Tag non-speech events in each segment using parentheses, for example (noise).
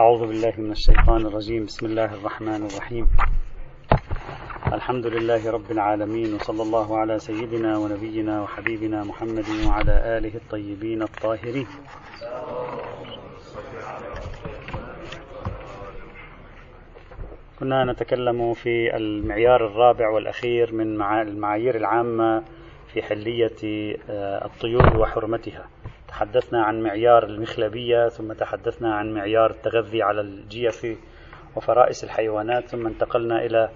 أعوذ بالله من الشيطان الرجيم. بسم الله الرحمن الرحيم. الحمد لله رب العالمين وصلى الله على سيدنا ونبينا وحبيبنا محمد وعلى آله الطيبين الطاهرين. كنا نتكلم في المعيار الرابع والأخير من المعايير العامة في حلية آه، الطيور وحرمتها. تحدثنا عن معيار المخلبية ثم تحدثنا عن معيار التغذي على الجيف وفرائس الحيوانات ثم انتقلنا إلى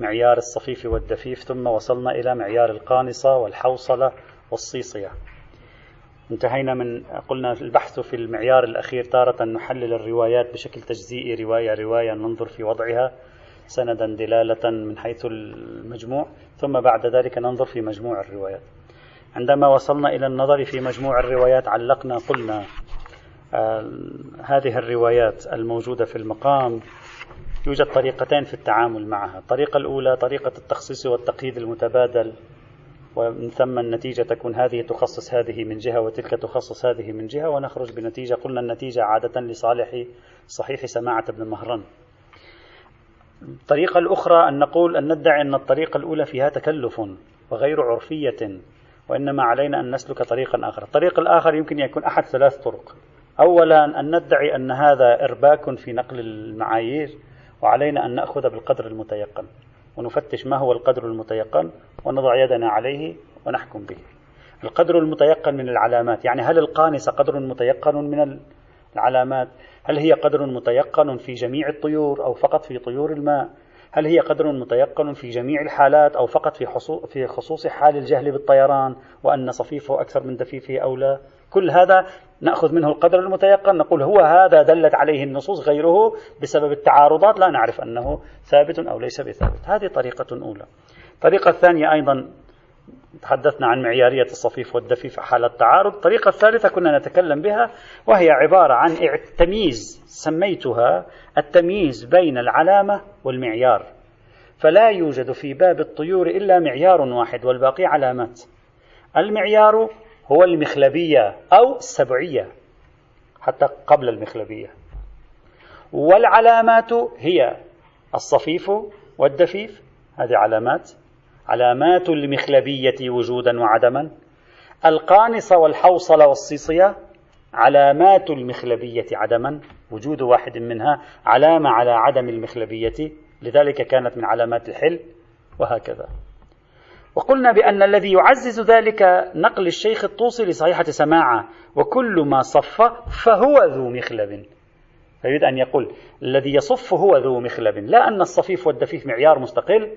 معيار الصفيف والدفيف ثم وصلنا إلى معيار القانصة والحوصلة والصيصية. انتهينا من قلنا البحث في المعيار الأخير تارة نحلل الروايات بشكل تجزئي رواية رواية ننظر في وضعها سندا دلالة من حيث المجموع ثم بعد ذلك ننظر في مجموع الروايات. عندما وصلنا إلى النظر في مجموع الروايات علقنا قلنا آه هذه الروايات الموجودة في المقام يوجد طريقتين في التعامل معها. الطريقة الأولى طريقة التخصيص والتقييد المتبادل ومن ثم النتيجة تكون هذه تخصص هذه من جهة وتلك تخصص هذه من جهة ونخرج بنتيجة. قلنا النتيجة عادة لصالح صحيح سماعة ابن مهران. الطريقة الأخرى أن نقول أن ندعي أن الطريقة الأولى فيها تكلف وغير عرفية. وإنما علينا أن نسلك طريقا آخر. الطريق الآخر يمكن يكون أحد ثلاث طرق. أولا أن ندعي أن هذا إرباك في نقل المعايير وعلينا أن نأخذ بالقدر المتيقن ونفتش ما هو القدر المتيقن ونضع يدنا عليه ونحكم به. القدر المتيقن من العلامات يعني هل القانصة قدر متيقن من العلامات؟ هل هي قدر متيقن في جميع الطيور أو فقط في طيور الماء؟ هل هي قدر متيقن في جميع الحالات أو فقط في, في خصوص حال الجهل بالطيران وأن صفيفه أكثر من دفيفه أو لا؟ كل هذا نأخذ منه القدر المتيقن نقول هو هذا دلت عليه النصوص غيره بسبب التعارضات لا نعرف أنه ثابت أو ليس بثابت. هذه طريقة أولى. الطريقة الثانية أيضا تحدثنا عن معيارية الصفيف والدفيف حال التعارض. الطريقة الثالثة كنا نتكلم بها وهي عبارة عن تمييز سميتها التمييز بين العلامة والمعيار. فلا يوجد في باب الطيور إلا معيار واحد والباقي علامات. المعيار هو المخلبية أو السبعية حتى قبل المخلبية. والعلامات هي الصفيف والدفيف هذه علامات. علامات المخلبية وجودا وعدما. القانصة والحوصلة والصيصية علامات المخلبية عدما. وجود واحد منها علامة على عدم المخلبية. لذلك كانت من علامات الحل وهكذا. وقلنا بأن الذي يعزز ذلك نقل الشيخ الطوسي لصحيحة سماعة وكل ما صف فهو ذو مخلب. فيريد أن يقول الذي يصف هو ذو مخلب. لا أن الصفيف والدفيف معيار مستقل.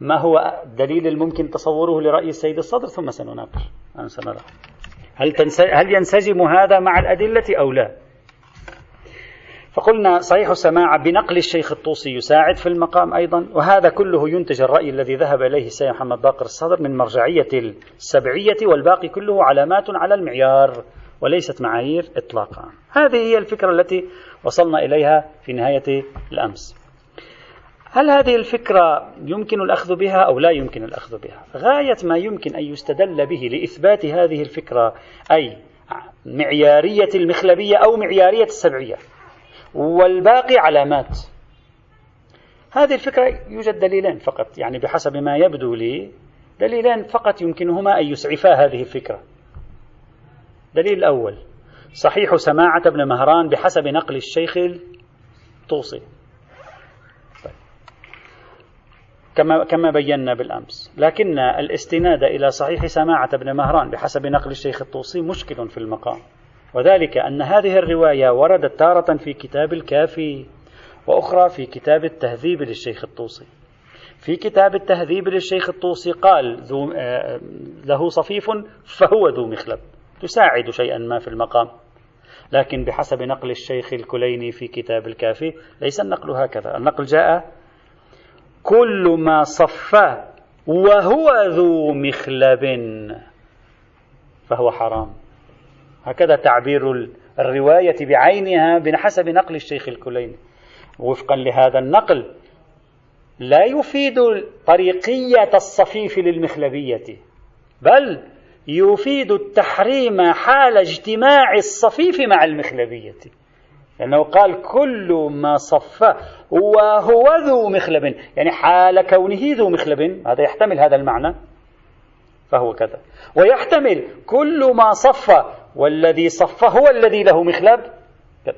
ما هو الدليل الممكن تصوره لرأي السيد الصدر؟ ثم سنناقش. سنرى. هل, هل ينسجم هذا مع الأدلة أو لا؟ فقلنا صحيح السماع بنقل الشيخ الطوسي يساعد في المقام أيضا وهذا كله ينتج الرأي الذي ذهب إليه السيد محمد باقر الصدر من مرجعية السبعية والباقي كله علامات على المعيار وليست معايير إطلاقا. هذه هي الفكرة التي وصلنا إليها في نهاية الأمس. هل هذه الفكرة يمكن الأخذ بها أو لا يمكن الأخذ بها؟ غاية ما يمكن أن يستدل به لإثبات هذه الفكرة أي معيارية المخلبية أو معيارية السبعية والباقي علامات. هذه الفكرة يوجد دليلين فقط يعني بحسب ما يبدو لي دليلين فقط يمكنهما أن يسعفا هذه الفكرة. دليل الأول صحيح سماعة ابن مهران بحسب نقل الشيخ الطوسي طيب. كما كما بينا بالأمس، لكن الاستناد إلى صحيح سماعة ابن مهران بحسب نقل الشيخ الطوسي مشكل في المقام. وذلك أن هذه الرواية وردت تارة في كتاب الكافي وأخرى في كتاب التهذيب للشيخ الطوسي. في كتاب التهذيب للشيخ الطوسي قال ذو آه، له صفيف فهو ذو مخلب تساعد شيئا ما في المقام. لكن بحسب نقل الشيخ الكليني في كتاب الكافي ليس النقل هكذا. النقل جاء كل ما صف وهو ذو مخلب. فهو حرام. هكذا تعبير الرواية بعينها بحسب نقل الشيخ الكليني. وفقا لهذا النقل لا يفيد طريقية الصفيف للمخلبية بل يفيد التحريم حال اجتماع الصفيف مع المخلبية. لأنه قال كل ما صف وهو ذو مخلب. يعني حال كونه ذو مخلب. هذا يحتمل هذا المعنى. فهو كذا. ويحتمل كل ما صف والذي صف هو الذي له مخلب.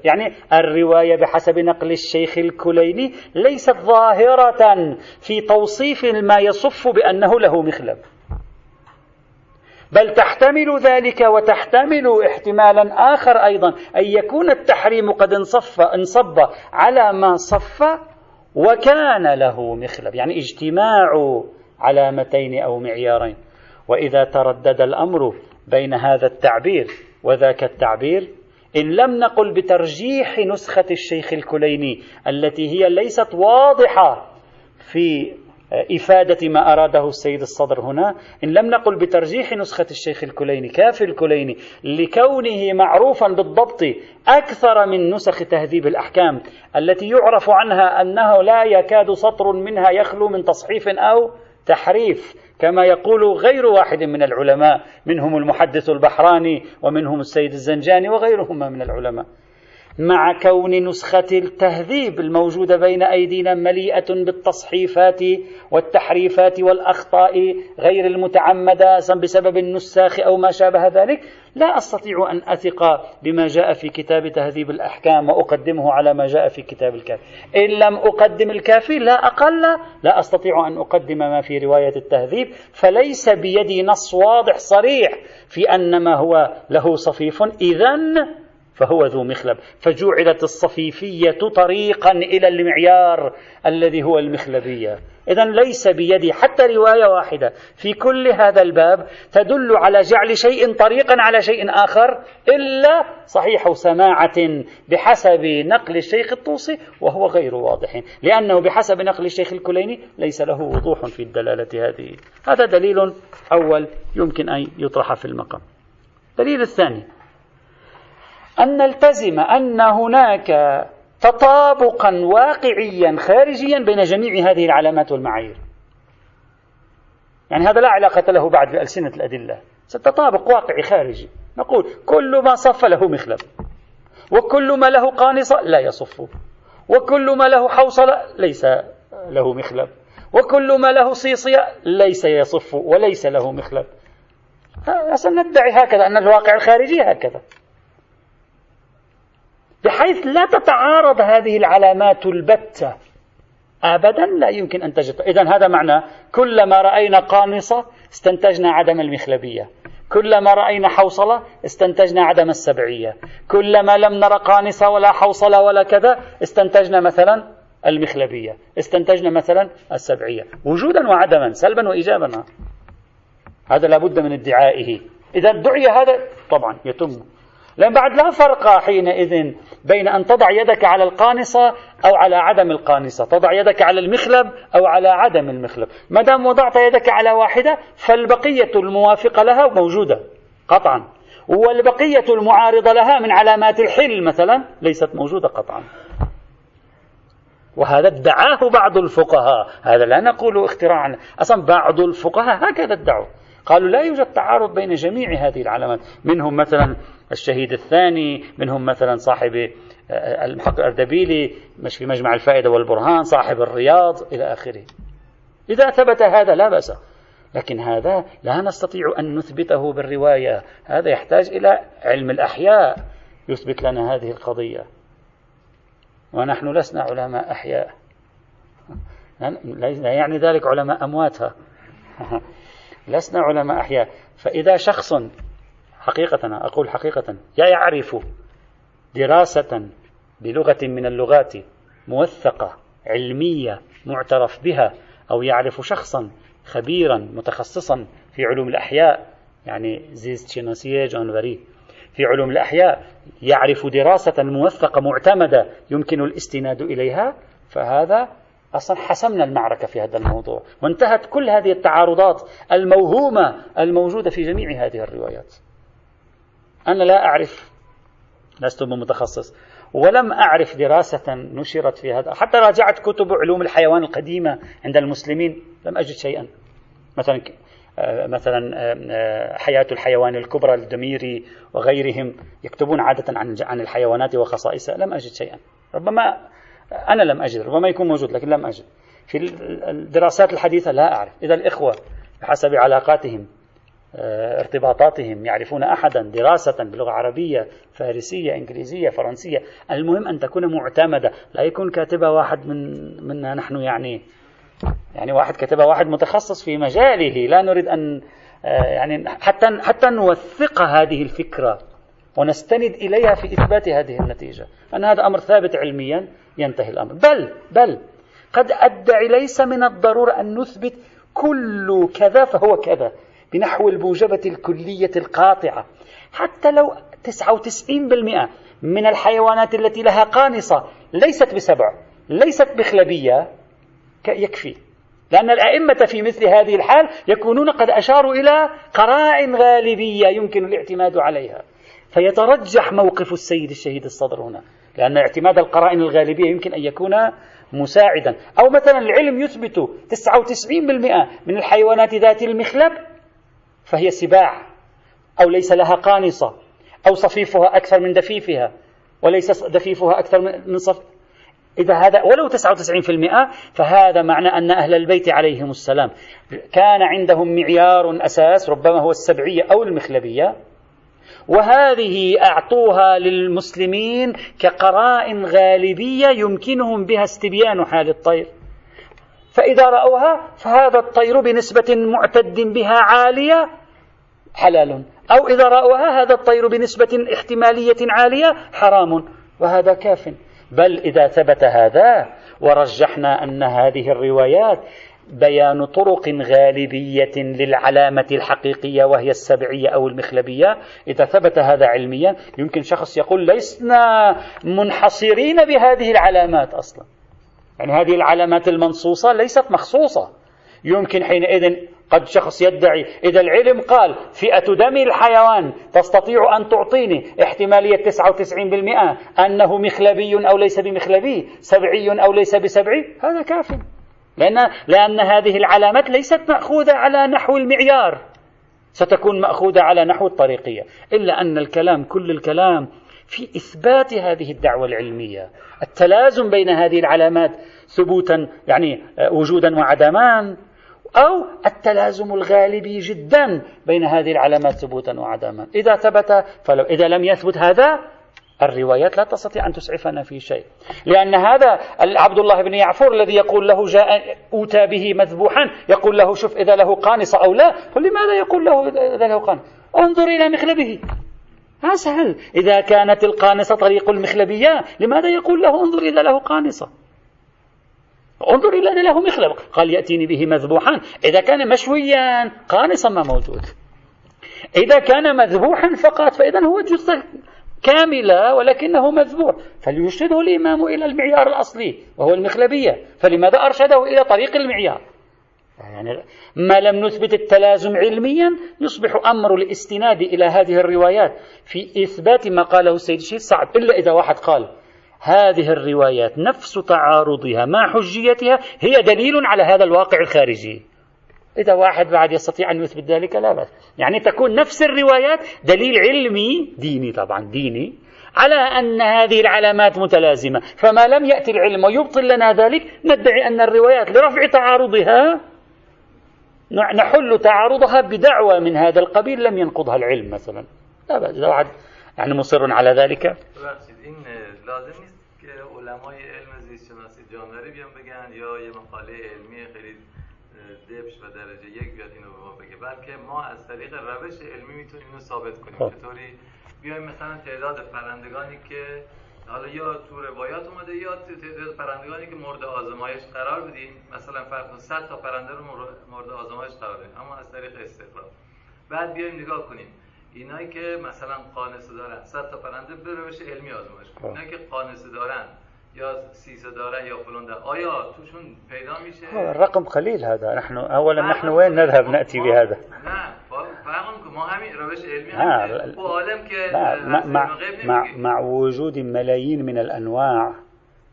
يعني الرواية بحسب نقل الشيخ الكليني ليست ظاهرة في توصيف ما يصف بأنه له مخلب. بل تحتمل ذلك وتحتمل احتمالا آخر أيضا أن يكون التحريم قد انصف انصب على ما صف وكان له مخلب يعني اجتماع علامتين أو معيارين. وإذا تردد الأمر بين هذا التعبير وذاك التعبير إن لم نقل بترجيح نسخة الشيخ الكليني التي هي ليست واضحة في إفادة ما أراده السيد الصدر هنا. إن لم نقل بترجيح نسخة الشيخ الكليني كافي الكليني لكونه معروفا بالضبط أكثر من نسخ تهذيب الأحكام التي يعرف عنها أنه لا يكاد سطر منها يخلو من تصحيف أو تحريف كما يقول غير واحد من العلماء منهم المحدث البحراني ومنهم السيد الزنجاني وغيرهما من العلماء. مع كون نسخة التهذيب الموجودة بين أيدينا مليئة بالتصحيفات والتحريفات والأخطاء غير المتعمدة بسبب النساخ أو ما شابه ذلك. لا أستطيع أن أثق بما جاء في كتاب تهذيب الأحكام وأقدمه على ما جاء في كتاب الكافي إن لم أقدم الكافي لا أقل لا أستطيع أن أقدم ما في رواية التهذيب. فليس بيدي نص واضح صريح في أن ما هو له صفيف. إذا فهو ذو مخلب. فجعلت الصفيفية طريقا إلى المعيار الذي هو المخلبية. إذا ليس بيدي حتى رواية واحدة. في كل هذا الباب تدل على جعل شيء طريقا على شيء آخر إلا صحيح سماعة بحسب نقل الشيخ الطوسي وهو غير واضح. لأنه بحسب نقل الشيخ الكليني ليس له وضوح في الدلالة هذه. هذا دليل أول يمكن أن يطرح في المقام. الدليل الثاني. أن نلتزم أن هناك تطابقا واقعيا خارجيا بين جميع هذه العلامات والمعايير. يعني هذا لا علاقة له بعد بألسنة الأدلة. تطابق واقعي خارجي. نقول كل ما صف له مخلب وكل ما له قانصة لا يصف وكل ما له حوصلة ليس له مخلب وكل ما له صيصية ليس يصف وليس له مخلب. سندعي هكذا أن الواقع الخارجي هكذا. بحيث لا تتعارض هذه العلامات البتة. أبدا لا يمكن أن تجد. إذا هذا معنى كلما رأينا قانصة استنتجنا عدم المخلبية. كلما رأينا حوصلة استنتجنا عدم السبعية. كلما لم نرى قانصة ولا حوصلة ولا كذا استنتجنا مثلا المخلبية. استنتجنا مثلا السبعية. وجودا وعدما سلبا وإيجابا. هذا لابد من ادعائه. إذا دعي هذا طبعا يتم. لأن بعد لا فرق حينئذ بين أن تضع يدك على القانصة أو على عدم القانصة. تضع يدك على المخلب أو على عدم المخلب. ما دام وضعت يدك على واحدة فالبقية الموافقة لها موجودة قطعا. والبقية المعارضة لها من علامات الحل مثلا ليست موجودة قطعا. وهذا ادعاه بعض الفقهاء. هذا لا نقول اختراعا. أصلا بعض الفقهاء هكذا ادعوا. قالوا لا يوجد تعارض بين جميع هذه العلامات. منهم مثلا الشهيد الثاني منهم مثلا صاحب آه، المحقق الأردبيلي مش في مجمع الفائدة والبرهان صاحب الرياض إلى آخره. إذا ثبت هذا لا بأس لكن هذا لا نستطيع أن نثبته بالرواية. هذا يحتاج إلى علم الأحياء يثبت لنا هذه القضية. ونحن لسنا علماء أحياء. لا يعني ذلك علماء أمواتها. (laughs) لسنا علماء أحياء. فإذا شخص حقيقة أقول حقيقة يعرف دراسة بلغة من اللغات موثقة علمية معترف بها أو يعرف شخصا خبيرا متخصصا في علوم الأحياء يعني زيست شناسية جانوري في في علوم الأحياء يعرف دراسة موثقة معتمدة يمكن الاستناد إليها فهذا أصلا حسمنا المعركة في هذا الموضوع. وانتهت كل هذه التعارضات الموهومة الموجودة في جميع هذه الروايات. أنا لا أعرف. لست بمتخصص ولم أعرف دراسة نشرت في هذا. حتى راجعت كتب علوم الحيوان القديمة عند المسلمين. لم أجد شيئا. مثلا مثلا حياة الحيوان الكبرى الدميري وغيرهم يكتبون عادة عن عن الحيوانات وخصائصها لم أجد شيئا. ربما أنا لم أجد. ربما يكون موجود لكن لم أجد. في الدراسات الحديثة لا أعرف. إذا الإخوة بحسب علاقاتهم ارتباطاتهم يعرفون أحدا دراسة بلغة عربية فارسية إنجليزية فرنسية. المهم أن تكون معتمدة. لا يكون كاتبها واحد من منا نحن يعني يعني واحد كتبها واحد متخصص في مجاله. لا نريد أن آه، يعني حتى حتى نوثق هذه الفكرة ونستند إليها في إثبات هذه النتيجة. أن هذا أمر ثابت علميا ينتهي الأمر. بل بل قد أدعي ليس من الضرورة أن نثبت كل كذا فهو كذا. بنحو البوجبة الكلية القاطعة. حتى لو 99% من الحيوانات التي لها قانصة ليست بسبع ليست بخلبية يكفي. لأن الأئمة في مثل هذه الحال يكونون قد أشاروا إلى قرائن غالبية يمكن الاعتماد عليها. فيترجح موقف السيد الشهيد الصدر هنا لأن اعتماد القرائن الغالبية يمكن أن يكون مساعدا. أو مثلا العلم يثبت 99% من الحيوانات ذات المخلب فهي سباع أو ليس لها قانصة أو صفيفها أكثر من دفيفها وليس دفيفها أكثر من صف إذا هذا ولو 99% فهذا معنى أن أهل البيت عليهم السلام. كان عندهم معيار أساس ربما هو السبعية أو المخلبية وهذه أعطوها للمسلمين كقرائن غالبية يمكنهم بها استبيان حال الطير. فإذا رأوها فهذا الطير بنسبة معتد بها عالية حلال. أو إذا رأوها هذا الطير بنسبة احتمالية عالية حرام وهذا كاف. بل إذا ثبت هذا ورجحنا أن هذه الروايات بيان طرق غالبية للعلامة الحقيقية وهي السبعية أو المخلبية إذا ثبت هذا علميا يمكن شخص يقول لسنا منحصرين بهذه العلامات أصلا. يعني هذه العلامات المنصوصة ليست مخصوصة. يمكن حينئذ قد شخص يدعي إذا العلم قال فئة دم الحيوان تستطيع أن تعطيني احتمالية 99% أنه مخلبي أو ليس بمخلبي سبعي أو ليس بسبعي هذا كاف. لأن, لأن هذه العلامات ليست مأخوذة على نحو المعيار. ستكون مأخوذة على نحو الطريقية. إلا أن الكلام كل الكلام في إثبات هذه الدعوة العلمية. التلازم بين هذه العلامات ثبوتا يعني آه، وجودا وعدمان أو التلازم الغالبي جدا بين هذه العلامات ثبوتا وعدما. إذا ثبت فلو إذا لم يثبت هذا الروايات لا تستطيع أن تسعفنا في شيء. لأن هذا عبد الله بن يعفور الذي يقول له جاء أوتى به مذبوحا يقول له شوف إذا له قانصة أو لا فلماذا يقول له إذا له قانصة؟ انظر إلى مخلبه أسهل إذا كانت القانصة طريق المخلبية لماذا يقول له انظر إذا له قانصة؟ انظر إلى له مخلب. قال يأتيني به مذبوحا إذا كان مشويا قانصا ما موجود. إذا كان مذبوحا فقط فإذا هو جثة كاملة ولكنه مذبوح. فليرشده الإمام إلى المعيار الأصلي وهو المخلبية. فلماذا أرشده إلى طريق المعيار؟ يعني ما لم نثبت التلازم علميا يصبح أمر الاستناد إلى هذه الروايات في إثبات ما قاله السيد الشيخ صعب إلا إذا واحد قال هذه الروايات نفس تعارضها مع حجيتها هي دليل على هذا الواقع الخارجي. إذا واحد بعد يستطيع أن يثبت ذلك لا بأس. يعني تكون نفس الروايات دليل علمي ديني طبعا ديني على أن هذه العلامات متلازمة. فما لم يأتي العلم ويبطل لنا ذلك ندعي أن الروايات لرفع تعارضها نحل تعارضها بدعوى من هذا القبيل لم ينقضها العلم مثلا. لا بأس. إذا واحد يعني مصر على ذلك. یا یه مقاله علمی خیلی دبش و درجه یک بیاد اینو به ما بگه. بلکه ما از طریق روش علمی میتونیم اینو ثابت کنیم. چطوری؟ بیایم مثلا تعداد پرندگانی که حالا یا تو روایات اومده یا تعداد پرندگانی که مورد آزمایش قرار بدیم. مثلا فرض 100 تا پرنده رو مورد آزمایش قرار بدیم. اما از طریق استقراء بعد بیایم نگاه کنیم. اینایی که مثلا قانصه دارن 100 تا پرنده به روش علمی آزمایش کنن خب. اینایی که قانصه دارن یا صیصیه دارن یا فلان آیا توشون پیدا میشه؟ الرقم قليل هذا. نحن اولا نحن وين نذهب نأتي بهذا. نه که ما همین روش علمی عالم که مع, مع, مع, وجود ملايين من الأنواع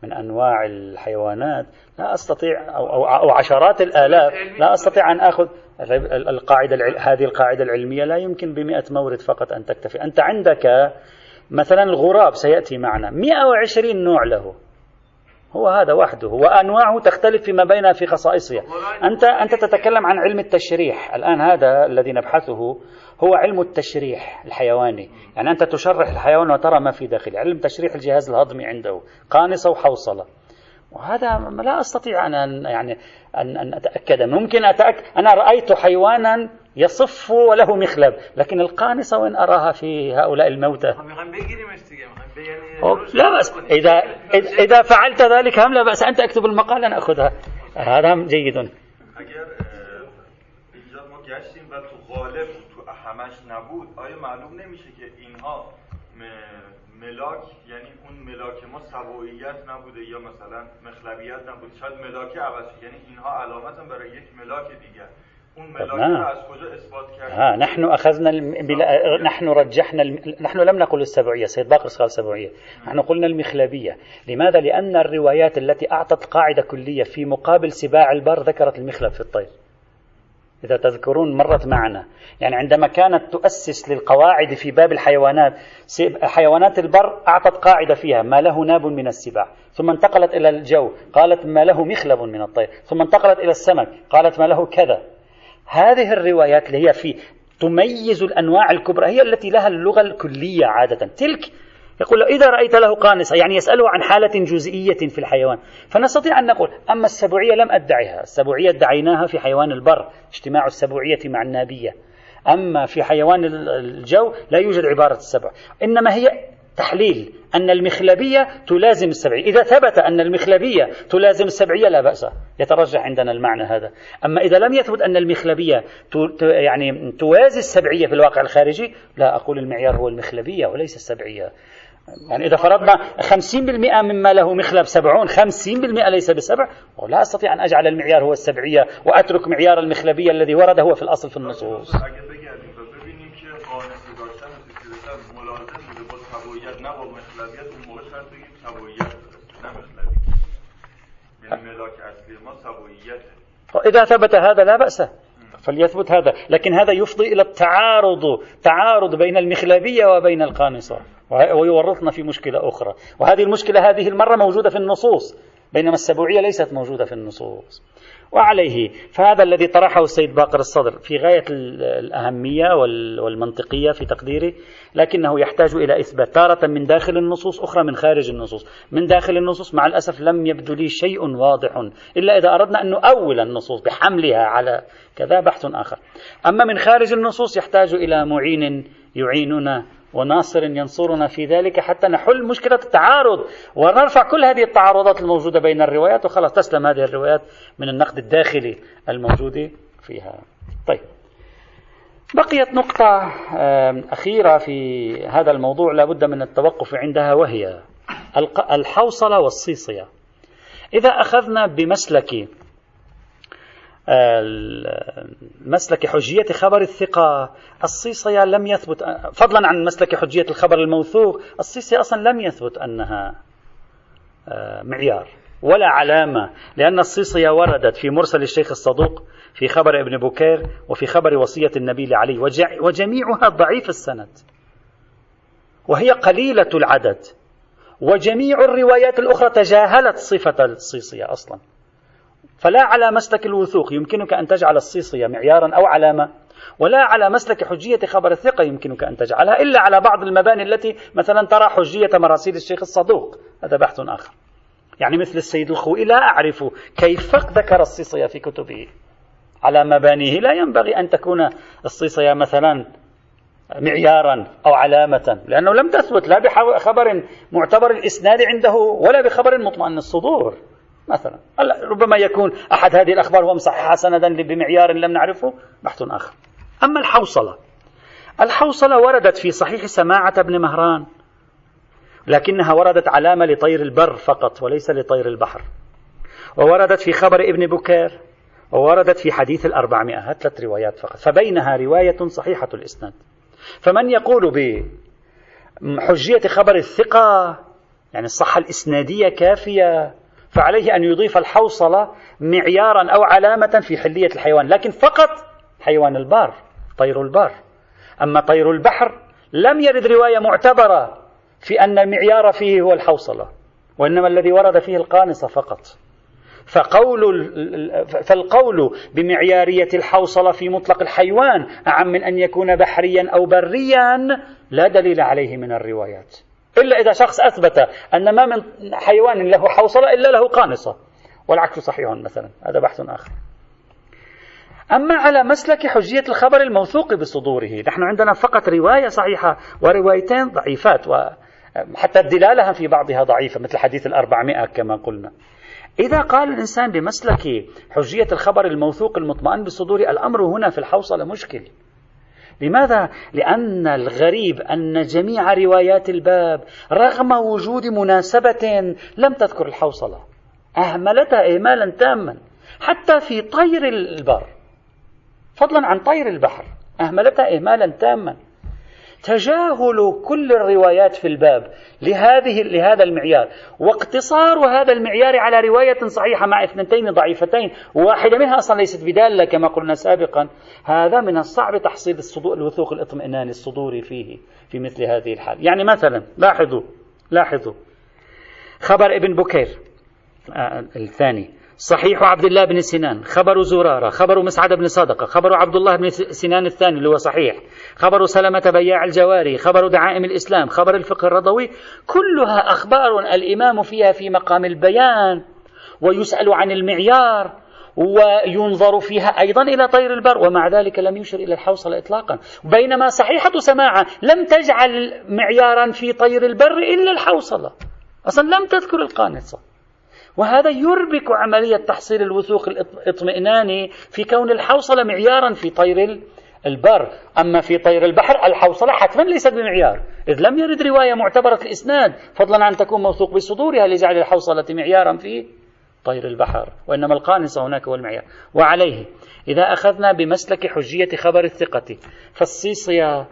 من أنواع الحيوانات لا أستطيع أو أو, أو عشرات الآلاف لا أستطيع أن آخذ ال- القاعدة العل- هذه القاعدة العلمية. لا يمكن ب مورد فقط أن تكتفي. أنت عندك مثلا الغراب سيأتي معنا. 120 نوع له. هو هذا وحده. وأنواعه تختلف فيما بينها في خصائصها. أنت أنت تتكلم عن علم التشريح. الآن هذا الذي نبحثه هو علم التشريح الحيواني. يعني أنت تشرح الحيوان وترى ما في داخله. علم تشريح الجهاز الهضمي عنده. قانصه وحوصله وهذا لا أستطيع أن أن- يعني أن أن أتأكد. ممكن أتأكد. أنا رأيت حيوانا يصف وله مخلب. لكن القانصة وين أراها في هؤلاء الموتى؟ روش لا بأس. إذا إذا فعلت ذلك هم لا بأس. أنت اكتب المقالة نأخذها هذا هم جيد. آه، گشتیم و تو غالب تو همش نبود آیا معلوم نمیشه که اینها م- ملاک یعنی اون ملاک ما سبعیت نبوده یا مثلا مخلبیت نبوده؟ شاید ملاک عوض. یعنی اینها علامتا برای یک ملاک دیگر. کردیم ها نحن أخذنا الم... بلا... نحن رجحنا الم... نحن لم نقل السبعية سيد باقر قال سبعية. نحن قلنا المخلبية. لماذا؟ لأن الروايات التي أعطت قاعدة كلية في مقابل سباع البر ذكرت المخلب في الطير. إذا تذكرون مرت معنا. يعني عندما كانت تؤسس للقواعد في باب الحيوانات حيوانات البر أعطت قاعدة فيها ما له ناب من السباع. ثم انتقلت إلى الجو قالت ما له مخلب من الطير. ثم انتقلت إلى السمك قالت ما له كذا. هذه الروايات اللي هي في تميز الأنواع الكبرى هي التي لها اللغة الكلية عادة. تلك يقول إذا رأيت له قانصة يعني يسأله عن حالة جزئية في الحيوان فنستطيع أن نقول أما السبوعية لم أدعيها السبوعية ادعيناها في حيوان البر اجتماع السبوعية مع النابية. أما في حيوان ال- الجو لا يوجد عبارة السبع إنما هي تحليل أن المخلبية تلازم السبعية. إذا ثبت أن المخلبية تلازم السبعية لا بأس. يترجح عندنا المعنى هذا. أما إذا لم يثبت أن المخلبية يعني توازي السبعية في الواقع الخارجي لا أقول المعيار هو المخلبية وليس السبعية. يعني إذا فرضنا 50% مما له مخلب سبع و 50% ليس بسبع. ولا أستطيع أن أجعل المعيار هو السبعية وأترك معيار المخلبية الذي ورد هو في الأصل في النصوص اگر بگردیم و ببینیم که قانصه داشتن و صیصیه داشتن ملازم بوده با سبعیت نه با مخلبیت اون موقع شاید بگیم سبعیت درسته نه مخلبیت یعنی ملاک اصلی ما سبعیته إذا ثبت هذا لا بأس. فليثبت هذا. لكن هذا يفضي إلى التعارض تعارض بين المخلبية وبين القانصة. ويورطنا في مشكلة أخرى. وهذه المشكلة هذه المرة موجودة في النصوص. بينما السبوعية ليست موجودة في النصوص. وعليه. فهذا الذي طرحه السيد باقر الصدر في غاية ال- الأهمية وال- والمنطقية في تقديري لكنه يحتاج إلى إثبات تارة من داخل النصوص أخرى من خارج النصوص. من داخل النصوص مع الأسف لم يبدو لي شيء واضح إلا إذا أردنا أن نؤول النصوص بحملها على كذا بحث آخر. أما من خارج النصوص يحتاج إلى معين يعيننا وناصر ينصرنا في ذلك حتى نحل مشكلة التعارض ونرفع كل هذه التعارضات الموجودة بين الروايات. وخلاص تسلم هذه الروايات من النقد الداخلي الموجود فيها. طيب. بقيت نقطة أخيرة في هذا الموضوع لا بد من التوقف عندها وهي الحوصلة والصيصية. إذا أخذنا بمسلك مسلك حجية خبر الثقة. الصيصية لم يثبت فضلا عن مسلك حجية الخبر الموثوق الصيصية أصلا لم يثبت أنها آه، معيار ولا علامة لأن الصيصية وردت في مرسل الشيخ الصدوق في خبر ابن بكير وفي خبر وصية النبي لعلي وجميعها ضعيف السند وهي قليلة العدد وجميع الروايات الأخرى تجاهلت صفة الصيصية أصلا. فلا على مسلك الوثوق يمكنك أن تجعل الصيصية معيارا أو علامة ولا على مسلك حجية خبر الثقة يمكنك أن تجعلها إلا على بعض المباني التي مثلا ترى حجية مراسيل الشيخ الصدوق. هذا بحث آخر. يعني مثل السيد الخوئي لا أعرف كيف ذكر الصيصية في كتبه. على مبانيه لا ينبغي أن تكون الصيصية مثلا معيارا أو علامة لأنه لم تثبت لا بخبر معتبر الإسناد عنده ولا بخبر مطمئن الصدور. مثلا. ربما يكون أحد هذه الأخبار هو مصححها سندا بمعيار لم نعرفه بحث آخر. أما الحوصلة الحوصلة وردت في صحيح سماعة بن مهران لكنها وردت علامة لطير البر فقط وليس لطير البحر. ووردت في خبر ابن بكير ووردت في حديث الأربعمائة ثلاث روايات فقط. فبينها رواية صحيحة الإسناد. فمن يقول بحجية خبر الثقة يعني الصحة الإسنادية كافية فعليه أن يضيف الحوصلة معيارا أو علامة في حلية الحيوان لكن فقط حيوان البار طير البار. أما طير البحر لم يرد رواية معتبرة في أن المعيار فيه هو الحوصلة وإنما الذي ورد فيه القانصة فقط. فقول فالقول بمعيارية الحوصلة في مطلق الحيوان أعم من أن يكون بحريا أو بريا لا دليل عليه من الروايات. إلا إذا شخص أثبت أن ما من حيوان له حوصلة إلا له قانصة. والعكس صحيح مثلا. هذا بحث آخر. أما على مسلك حجية الخبر الموثوق بصدوره. نحن عندنا فقط رواية صحيحة وروايتين ضعيفات وحتى الدلالة في بعضها ضعيفة مثل حديث الأربعمائة كما قلنا. إذا قال الإنسان بمسلك حجية الخبر الموثوق المطمئن بصدور الأمر هنا في الحوصلة مشكل. لماذا؟ لأن الغريب أن جميع روايات الباب رغم وجود مناسبة لم تذكر الحوصلة. أهملتها إهمالا تاما حتى في طير البر. فضلا عن طير البحر أهملتها إهمالا تاما. تجاهل كل الروايات في الباب لهذه لهذا المعيار. واقتصار هذا المعيار على رواية صحيحة مع اثنتين ضعيفتين. واحدة منها أصلا ليست بدالة كما قلنا سابقا. هذا من الصعب تحصيل الوثوق الاطمئناني الصدوري فيه في مثل هذه الحال. يعني مثلا لاحظوا لاحظوا. خبر ابن بكير آه الثاني. صحيح عبد الله بن سنان خبر زرارة خبر مسعد بن صدقة خبر عبد الله بن سنان الثاني اللي هو صحيح خبر سلمة بياع الجواري خبر دعائم الإسلام خبر الفقه الرضوي كلها أخبار الإمام فيها في مقام البيان ويسأل عن المعيار وينظر فيها أيضا إلى طير البر ومع ذلك لم يشر إلى الحوصلة إطلاقا. بينما صحيحة سماعة لم تجعل معيارا في طير البر إلا الحوصلة. أصلا لم تذكر القانصة وهذا يربك عملية تحصيل الوثوق الاطمئناني في كون الحوصلة معيارا في طير البر. أما في طير البحر الحوصلة حتما ليست بمعيار. إذ لم يرد رواية معتبرة الإسناد فضلا عن تكون موثوق بصدورها لجعل الحوصلة معيارا في طير البحر وإنما القانصة هناك هو المعيار. وعليه إذا أخذنا بمسلك حجية خبر الثقة فالصيصية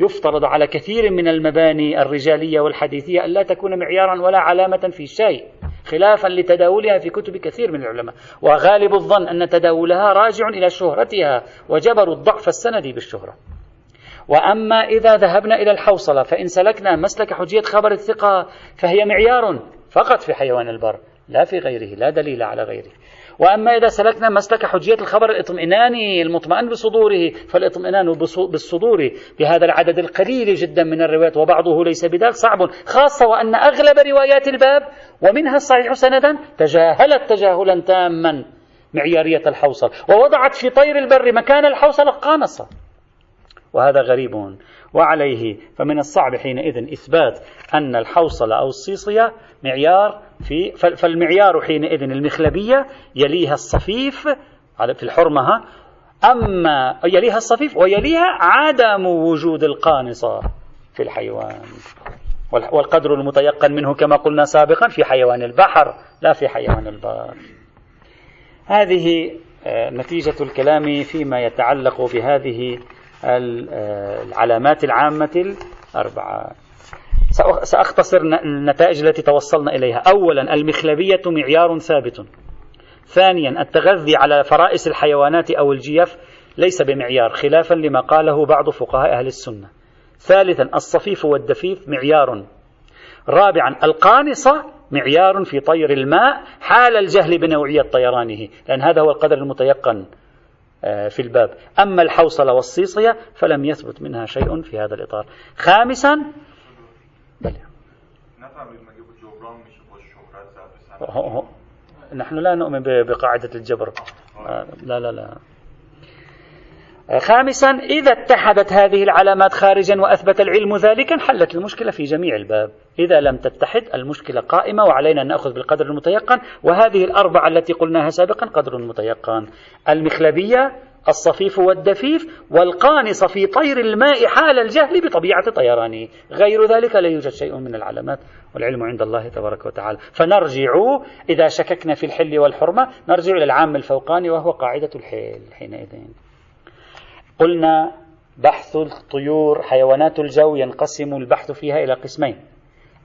يفترض على كثير من المباني الرجالية والحديثية أن لا تكون معيارا ولا علامة في شيء خلافا لتداولها في كتب كثير من العلماء. وغالب الظن أن تداولها راجع إلى شهرتها وجبر الضعف السندي بالشهرة. وأما إذا ذهبنا إلى الحوصلة فإن سلكنا مسلك حجية خبر الثقة فهي معيار فقط في حيوان البر لا في غيره لا دليل على غيره. وأما إذا سلكنا مسلك حجية الخبر الاطمئناني المطمئن بصدوره فالاطمئنان بالصدور بهذا العدد القليل جدا من الروايات وبعضه ليس بذلك صعب خاصة وأن أغلب روايات الباب ومنها الصحيح سندا تجاهلت تجاهلا تاما معيارية الحوصل ووضعت في طير البر مكان الحوصلة قانصة وهذا غريب. وعليه. فمن الصعب حينئذ إثبات أن الحوصلة أو الصيصية معيار في فالمعيار حينئذ المخلبية يليها الصفيف في الحرمة أما يليها الصفيف ويليها عدم وجود القانصة في الحيوان. والقدر المتيقن منه كما قلنا سابقا في حيوان البحر لا في حيوان البر هذه آه، نتيجة الكلام فيما يتعلق بهذه العلامات العامة الأربعة. سأختصر النتائج التي توصلنا إليها. أولا المخلبية معيار ثابت. ثانيا التغذي على فرائس الحيوانات أو الجيف ليس بمعيار خلافا لما قاله بعض فقهاء أهل السنة. ثالثا الصفيف والدفيف معيار. رابعا القانصة معيار في طير الماء حال الجهل بنوعية طيرانه لأن هذا هو القدر المتيقن. آه، في الباب. أما الحوصلة والصيصية فلم يثبت منها شيء في هذا الإطار. خامسا نحن لا نؤمن بقاعدة الجبر. آه، لا لا لا. آه، خامسا إذا اتحدت هذه العلامات خارجا وأثبت العلم ذلك انحلت المشكلة في جميع الباب. إذا لم تتحد المشكلة قائمة وعلينا أن نأخذ بالقدر المتيقن وهذه الأربعة التي قلناها سابقا قدر متيقن. المخلبية الصفيف والدفيف والقانص في طير الماء حال الجهل بطبيعة طيرانه. غير ذلك لا يوجد شيء من العلامات والعلم عند الله تبارك وتعالى. فنرجع إذا شككنا في الحل والحرمة نرجع إلى العام الفوقاني وهو قاعدة الحل حينئذ. قلنا بحث الطيور حيوانات الجو ينقسم البحث فيها إلى قسمين.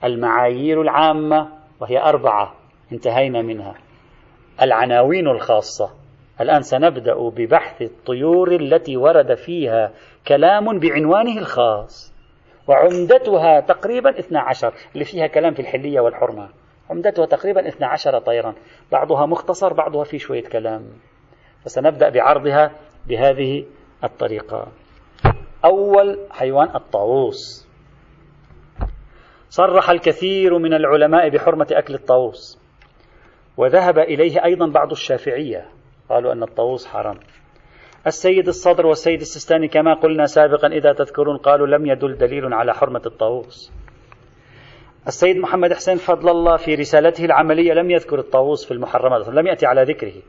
المعايير العامة وهي أربعة انتهينا منها. العناوين الخاصة. الآن سنبدأ ببحث الطيور التي ورد فيها كلام بعنوانه الخاص. وعمدتها تقريبا 12 اللي فيها كلام في الحلية والحرمة. عمدتها تقريبا 12 طيرا. بعضها مختصر بعضها في شوية كلام. فسنبدأ بعرضها بهذه الطريقة. أول حيوان الطاووس. صرح الكثير من العلماء بحرمة أكل الطاووس. وذهب إليه أيضا بعض الشافعية. قالوا أن الطاووس حرام. السيد الصدر والسيد السستاني كما قلنا سابقا إذا تذكرون قالوا لم يدل دليل على حرمة الطاووس. السيد محمد حسين فضل الله في رسالته العملية لم يذكر الطاووس في المحرمات لم يأتي على ذكره.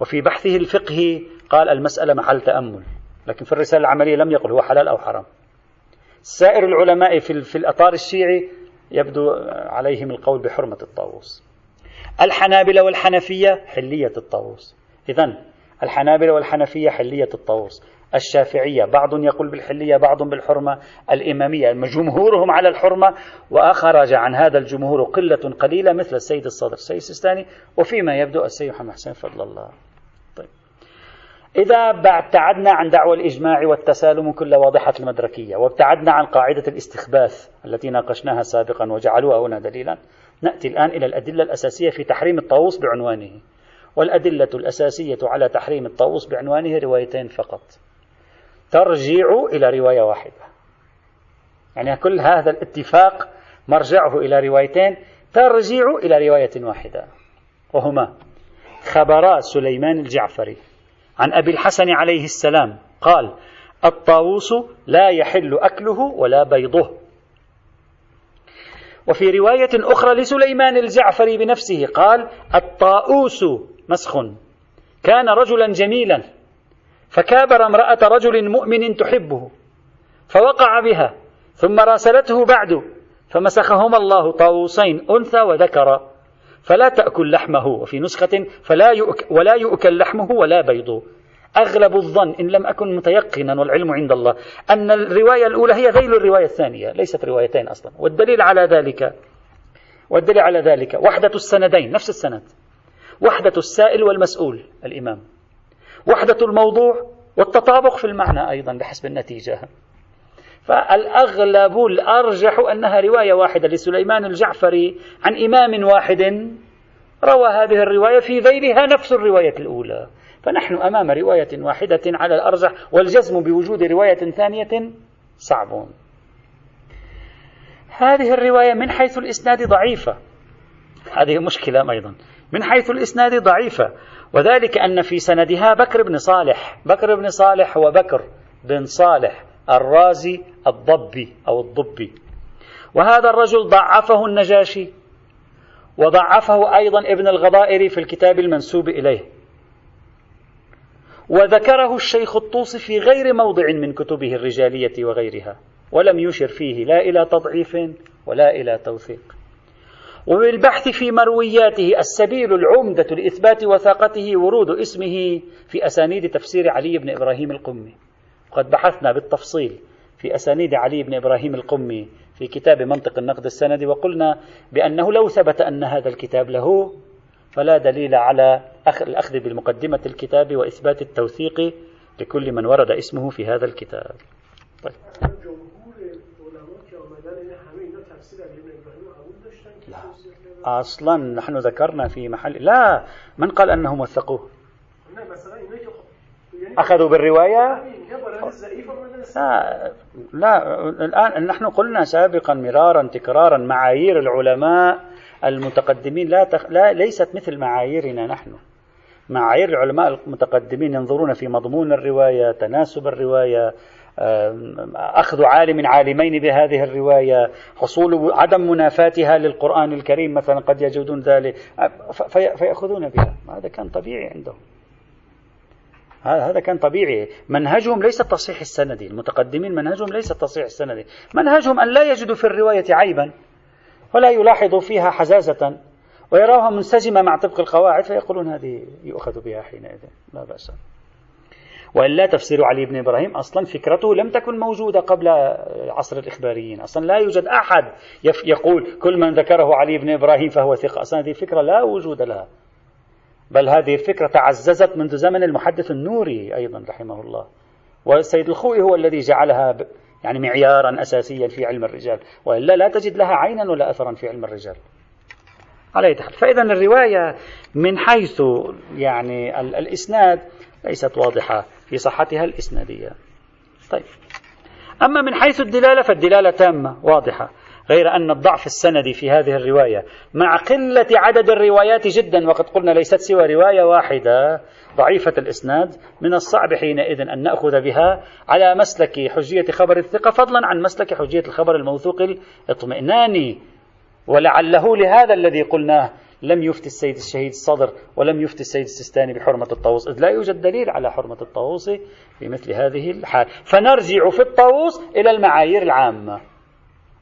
وفي بحثه الفقهي قال المسألة محل تأمل لكن في الرسالة العملية لم يقل هو حلال أو حرام. سائر العلماء في, في الأطار الشيعي يبدو عليهم القول بحرمة الطاووس. الحنابلة والحنفية حلية الطاووس. إذا الحنابلة والحنفية حلية الطاووس. الشافعية بعض يقول بالحلية بعض بالحرمة. الإمامية جمهورهم على الحرمة. وأخرج عن هذا الجمهور قلة قليلة مثل السيد الصدر السيد السيستاني. وفيما يبدو السيد محمد حسين فضل الله. إذا ابتعدنا عن دعوى الإجماع والتسالم كل واضحة المدركية وابتعدنا عن قاعدة الاستخباث التي ناقشناها سابقا وجعلوها هنا دليلا نأتي الآن إلى الأدلة الأساسية في تحريم الطاووس بعنوانه. والأدلة الأساسية على تحريم الطاووس بعنوانه روايتين فقط. ترجع إلى رواية واحدة. يعني كل هذا الاتفاق مرجعه إلى روايتين ترجع إلى رواية واحدة. وهما خبرا سليمان الجعفري عن أبي الحسن عليه السلام قال الطاووس لا يحل أكله ولا بيضه. وفي رواية أخرى لسليمان الجعفري بنفسه قال الطاؤوس مسخ. كان رجلا جميلا فكابر امرأة رجل مؤمن تحبه فوقع بها ثم راسلته بعد فمسخهما الله طاووسين أنثى وذكر. فلا تأكل لحمه وفي نسخة فلا يؤك ولا يؤكل لحمه ولا بيضه. أغلب الظن إن لم أكن متيقنا والعلم عند الله أن الرواية الأولى هي ذيل الرواية الثانية ليست روايتين أصلا. والدليل على ذلك والدليل على ذلك وحدة السندين نفس السند. وحدة السائل والمسؤول الإمام. وحدة الموضوع والتطابق في المعنى أيضا بحسب النتيجة. فالأغلب الأرجح أنها رواية واحدة لسليمان الجعفري عن إمام واحد روى هذه الرواية في ذيلها نفس الرواية الأولى. فنحن أمام رواية واحدة على الأرجح والجزم بوجود رواية ثانية صعب هذه الرواية من حيث الإسناد ضعيفة. هذه مشكلة أيضا. من حيث الإسناد ضعيفة. وذلك أن في سندها بكر بن صالح بكر بن صالح هو بكر بن صالح. الرازي الضبي أو الضبي. وهذا الرجل ضعفه النجاشي وضعفه أيضا ابن الغضائر في الكتاب المنسوب إليه. وذكره الشيخ الطوسي في غير موضع من كتبه الرجالية وغيرها ولم يشر فيه لا إلى تضعيف ولا إلى توثيق. وبالبحث في مروياته السبيل العمدة لإثبات وثاقته ورود اسمه في أسانيد تفسير علي بن إبراهيم القمي. وقد بحثنا بالتفصيل في أسانيد علي بن إبراهيم القمي في كتاب منطق النقد السندي وقلنا بأنه لو ثبت أن هذا الكتاب له فلا دليل على الأخذ بالمقدمة الكتاب وإثبات التوثيق لكل من ورد اسمه في هذا الكتاب طيب. لا. أصلا نحن ذكرنا في محل لا من قال أنهم وثقوه أخذوا بالرواية؟ لا, لا الآن نحن قلنا سابقا مرارا تكرارا معايير العلماء المتقدمين لا, تخ... لا ليست مثل معاييرنا نحن. معايير العلماء المتقدمين ينظرون في مضمون الرواية تناسب الرواية أخذ عالم عالمين بهذه الرواية حصول عدم منافاتها للقرآن الكريم مثلا قد يجدون ذلك. في... فيأخذون بها. هذا كان طبيعي عندهم. هذا كان طبيعي. منهجهم ليس التصحيح السندي. المتقدمين منهجهم ليس التصحيح السندي. منهجهم أن لا يجدوا في الرواية عيبا ولا يلاحظوا فيها حزازة ويراها منسجمة مع طبق القواعد فيقولون هذه يؤخذ بها حينئذ. لا بأس. وإلا تفسير علي بن إبراهيم أصلا فكرته لم تكن موجودة قبل عصر الإخباريين. أصلا لا يوجد أحد يقول كل من ذكره علي بن إبراهيم فهو ثقة. أصلا هذه الفكرة لا وجود لها. بل هذه الفكرة تعززت منذ زمن المحدث النوري أيضا رحمه الله. والسيد الخوئي هو الذي جعلها يعني معيارا أساسيا في علم الرجال. وإلا لا تجد لها عينا ولا أثرا في علم الرجال. على أي فإذا الرواية من حيث يعني الإسناد ليست واضحة في صحتها الإسنادية. طيب. أما من حيث الدلالة فالدلالة تامة واضحة. غير أن الضعف السندي في هذه الرواية مع قلة عدد الروايات جدا وقد قلنا ليست سوى رواية واحدة ضعيفة الإسناد من الصعب حينئذ أن نأخذ بها على مسلك حجية خبر الثقة فضلا عن مسلك حجية الخبر الموثوق الاطمئناني ولعله لهذا الذي قلناه لم يفتي السيد الشهيد الصدر ولم يفتي السيد السيستاني بحرمة الطاووس إذ لا يوجد دليل على حرمة الطاووس في مثل هذه الحال. فنرجع في الطاووس إلى المعايير العامة.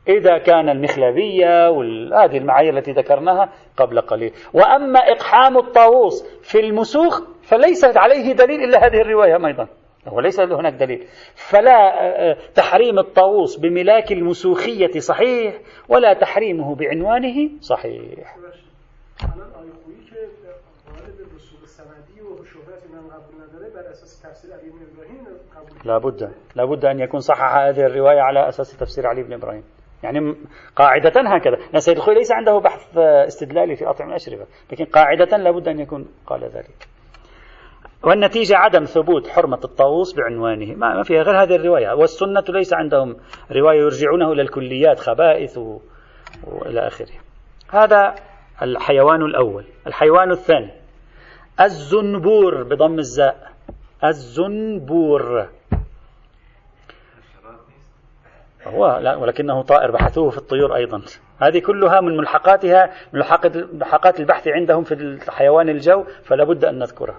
إذا كان المخلبية وهذه المعايير التي ذكرناها قبل قليل. وأما إقحام الطاووس في المسوخ فليس عليه دليل إلا هذه الرواية أيضا. وليس هناك دليل. فلا آه، تحريم الطاووس بملاك المسوخية صحيح ولا تحريمه بعنوانه صحيح. لابد لابد أن يكون صحح هذه الرواية على أساس تفسير علي بن إبراهيم. يعني قاعدة هكذا. سيد الخوي ليس عنده بحث استدلالي في أطعم الأشربة لكن قاعدة لابد أن يكون قال ذلك. والنتيجة عدم ثبوت حرمة الطاووس بعنوانه. ما فيها غير هذه الرواية. والسنة ليس عندهم رواية يرجعونه إلى الكليات خبائث وإلى آخره. هذا الحيوان الأول. الحيوان الثاني. الزنبور بضم الزاء. الزنبور. هو لا ولكنه طائر بحثوه في الطيور أيضا. هذه كلها من ملحقاتها ملحقات البحث عندهم في الحيوان الجو فلا بد أن نذكرها.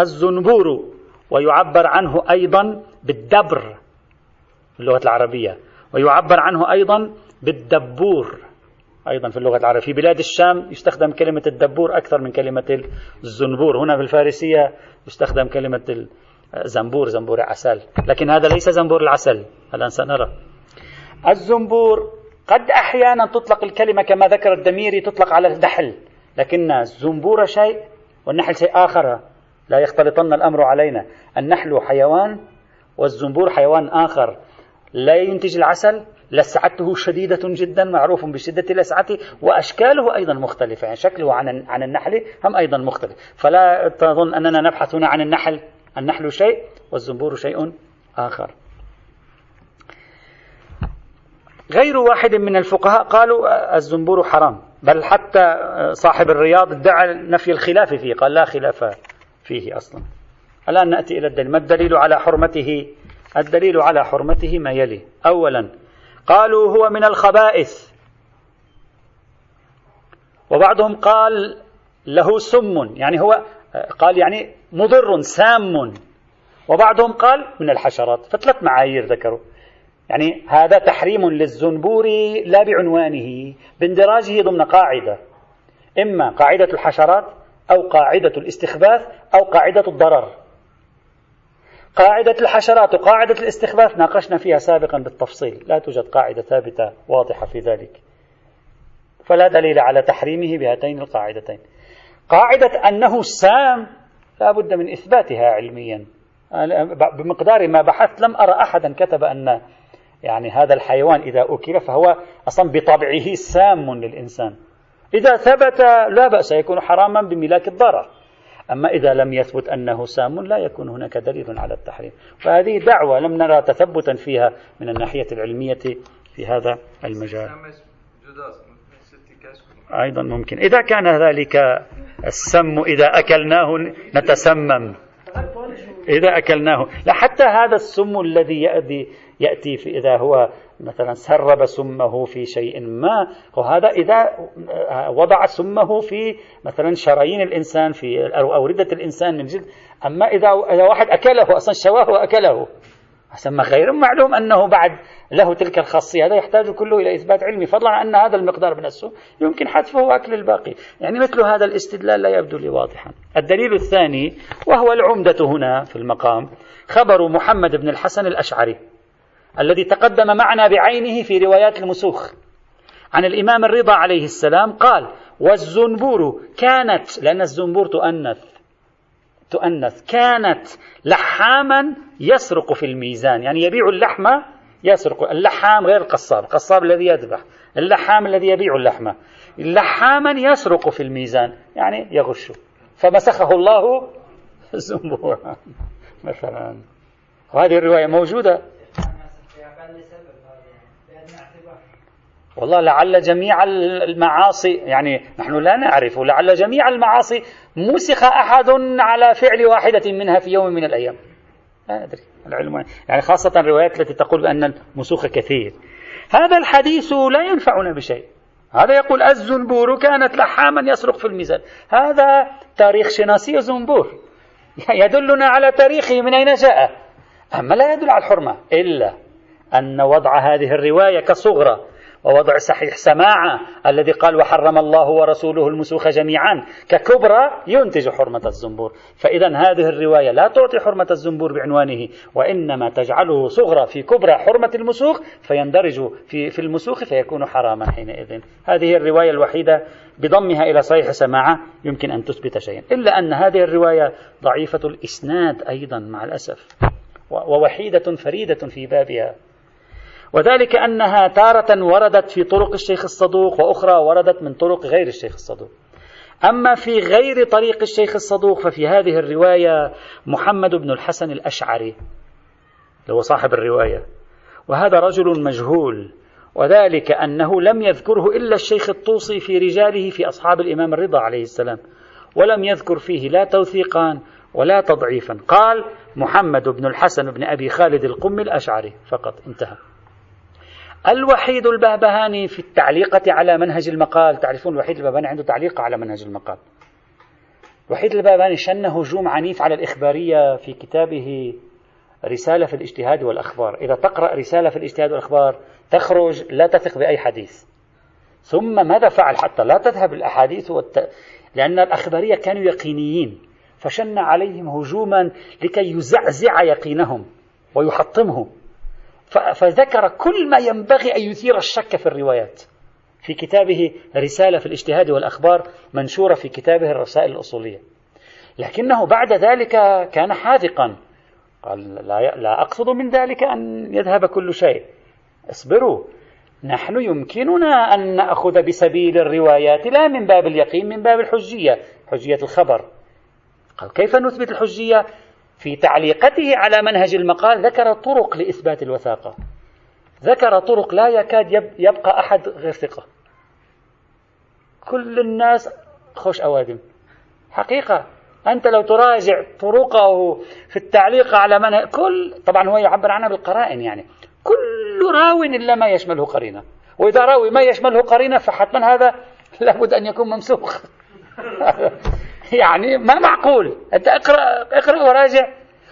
الزنبور ويعبر عنه أيضا بالدبر في اللغة العربية. ويعبر عنه أيضا بالدبور. أيضا في اللغة العربية. في بلاد الشام يستخدم كلمة الدبور أكثر من كلمة الزنبور. هنا في الفارسية يستخدم كلمة الزنبور زنبور عسل. لكن هذا ليس زنبور العسل. الآن سنرى. الزنبور قد أحيانا تطلق الكلمة كما ذكر الدميري تطلق على النحل لكن الزنبور شيء والنحل شيء آخر. لا يختلطن الأمر علينا. النحل حيوان والزنبور حيوان آخر. لا ينتج العسل لسعته شديدة جدا معروف بشدة لسعته وأشكاله أيضا مختلفة. يعني شكله عن عن النحل هم أيضا مختلف. فلا تظن أننا نبحث هنا عن النحل. النحل شيء والزنبور شيء آخر. غير واحد من الفقهاء قالوا الزنبور حرام. بل حتى صاحب الرياض ادعى نفي الخلاف فيه قال لا خلاف فيه أصلا. الآن نأتي إلى الدليل. ما الدليل على حرمته؟ الدليل على حرمته ما يلي. أولا قالوا هو من الخبائث. وبعضهم قال له سم يعني هو قال يعني مضر سام. وبعضهم قال من الحشرات. فثلاث معايير ذكروا. يعني هذا تحريم للزنبور لا بعنوانه باندراجه ضمن قاعدة. إما قاعدة الحشرات أو قاعدة الاستخباث أو قاعدة الضرر. قاعدة الحشرات وقاعدة الاستخباث ناقشنا فيها سابقا بالتفصيل. لا توجد قاعدة ثابتة واضحة في ذلك. فلا دليل على تحريمه بهاتين القاعدتين. قاعدة أنه سام لا بد من إثباتها علميا. بمقدار ما بحثت لم أرى أحدا كتب أن يعني هذا الحيوان إذا أكل فهو أصلا بطبعه سام للإنسان. إذا ثبت لا بأس يكون حراما بملاك الضرر. أما إذا لم يثبت أنه سام لا يكون هناك دليل على التحريم. فهذه دعوة لم نرى تثبتا فيها من الناحية العلمية في هذا المجال. أيضا ممكن. إذا كان ذلك السم إذا أكلناه نتسمم. إذا أكلناه. لا حتى هذا السم الذي يأتي, يأتي في إذا هو مثلا سرب سمه في شيء ما وهذا إذا وضع سمه في مثلا شرايين الإنسان في أوردة الإنسان من جلد. أما إذا إذا واحد أكله أصلا شواه وأكله. ثم غير معلوم أنه بعد له تلك الخاصية. هذا يحتاج كله إلى إثبات علمي. فضلا عن أن هذا المقدار السم يمكن حذفه وأكل الباقي. يعني مثل هذا الاستدلال لا يبدو لي واضحا. الدليل الثاني وهو العمدة هنا في المقام خبر محمد بن الحسن الأشعري. الذي تقدم معنا بعينه في روايات المسوخ. عن الإمام الرضا عليه السلام قال والزنبور كانت لأن الزنبور تؤنث. تؤنث. كانت لحاما يسرق في الميزان. يعني يبيع اللحم يسرق. اللحام غير القصاب. القصاب الذي يذبح. اللحام الذي يبيع اللحمة لحاما يسرق في الميزان. يعني يغش. فمسخه الله (laughs) زنبورا (laughs) مثلا. وهذه الرواية موجودة. والله لعل جميع المعاصي يعني نحن لا نعرف لعل جميع المعاصي مسخ أحد على فعل واحدة منها في يوم من الأيام. لا أدري العلم يعني خاصة الروايات التي تقول بأن المسوخ كثير. هذا الحديث لا ينفعنا بشيء. هذا يقول الزنبور كانت لحاما يسرق في الميزان. هذا تاريخ شناسي زنبور يدلنا على تاريخه من أين جاء؟ أما لا يدل على الحرمة إلا أن وضع هذه الرواية كصغرى ووضع صحيح سماعة الذي قال وحرم الله ورسوله المسوخ جميعا ككبرى ينتج حرمة الزنبور. فإذا هذه الرواية لا تعطي حرمة الزنبور بعنوانه وإنما تجعله صغرى في كبرى حرمة المسوخ فيندرج في, في المسوخ فيكون حراما حينئذ. هذه الرواية الوحيدة بضمها إلى صحيح سماعة يمكن أن تثبت شيئا. إلا أن هذه الرواية ضعيفة الإسناد أيضا مع الأسف ووحيدة فريدة في بابها. وذلك أنها تارة وردت في طرق الشيخ الصدوق وأخرى وردت من طرق غير الشيخ الصدوق. أما في غير طريق الشيخ الصدوق ففي هذه الرواية محمد بن الحسن الأشعري هو صاحب الرواية. وهذا رجل مجهول وذلك أنه لم يذكره إلا الشيخ الطوسي في رجاله في أصحاب الإمام الرضا عليه السلام ولم يذكر فيه لا توثيقا ولا تضعيفا. قال محمد بن الحسن بن أبي خالد القم الأشعري فقط انتهى. الوحيد البهبهاني في التعليقة على منهج المقال. تعرفون الوحيد البهبهاني عنده تعليق على منهج المقال. الوحيد البهبهاني شن هجوم عنيف على الإخبارية في كتابه رسالة في الاجتهاد والأخبار. إذا تقرأ رسالة في الاجتهاد والأخبار تخرج لا تثق بأي حديث. ثم ماذا فعل؟ حتى لا تذهب الأحاديث والت... لأن الأخبارية كانوا يقينيين. فشن عليهم هجوما لكي يزعزع يقينهم ويحطمه فذكر كل ما ينبغي أن يثير الشك في الروايات. في كتابه رسالة في الاجتهاد والأخبار منشورة في كتابه الرسائل الأصولية. لكنه بعد ذلك كان حاذقا. قال لا, لا أقصد من ذلك أن يذهب كل شيء. اصبروا. نحن يمكننا أن نأخذ بسبيل الروايات لا من باب اليقين من باب الحجية حجية الخبر. قال كيف نثبت الحجية؟ في تعليقته على منهج المقال ذكر طرق لإثبات الوثاقة. ذكر طرق لا يكاد يبقى أحد غير ثقة. كل الناس خوش أوادم. حقيقة أنت لو تراجع طرقه في التعليق على منهج كل طبعا هو يعبر عنها بالقرائن يعني. كل راو إلا ما يشمله قرينة. وإذا راوي ما يشمله قرينة فحتما هذا لابد أن يكون ممسوخ. (laughs) (laughs) يعني ما معقول. أنت اقرأ, اقرأ وراجع.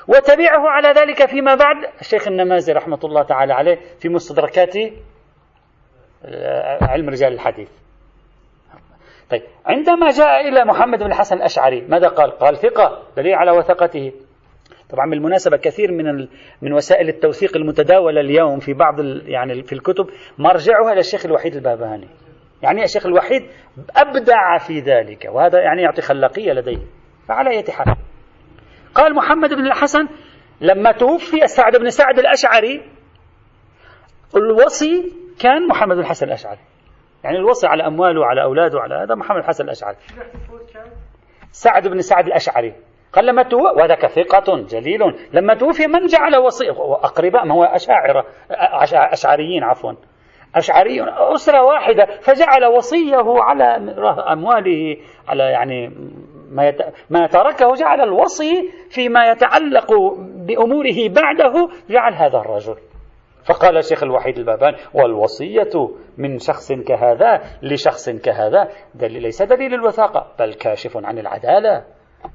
وتبعه على ذلك فيما بعد. الشيخ النمازي رحمة الله تعالى عليه في مستدركات آه، علم رجال الحديث. طيب عندما جاء إلى محمد بن الحسن الأشعري ماذا قال؟ قال ثقة دليل على وثقته. طبعا بالمناسبة كثير من من وسائل التوثيق المتداولة اليوم في بعض يعني في الكتب مرجعها للشيخ الوحيد البابهاني يعني الشيخ الوحيد أبدع في ذلك وهذا يعني يعطي خلاقية لديه فعلى أي حال. قال محمد بن الحسن لما توفي سعد بن سعد الأشعري الوصي كان محمد بن الحسن الأشعري. يعني الوصي على أمواله وعلى أولاده وعلى هذا محمد الحسن الأشعري. سعد بن سعد الأشعري. قال لما توفي وذاك ثقة جليل. لما توفي من جعل وصي أقرباء ما هو أشاعرة أشعريين عفوا. أشعري أسرة واحدة فجعل وصية على أمواله على يعني ما, يت... ما تركه جعل الوصي فيما يتعلق بأموره بعده جعل هذا الرجل. فقال الشيخ الوحيد البابان والوصية من شخص كهذا لشخص كهذا دليل ليس دليل الوثاقة بل كاشف عن العدالة.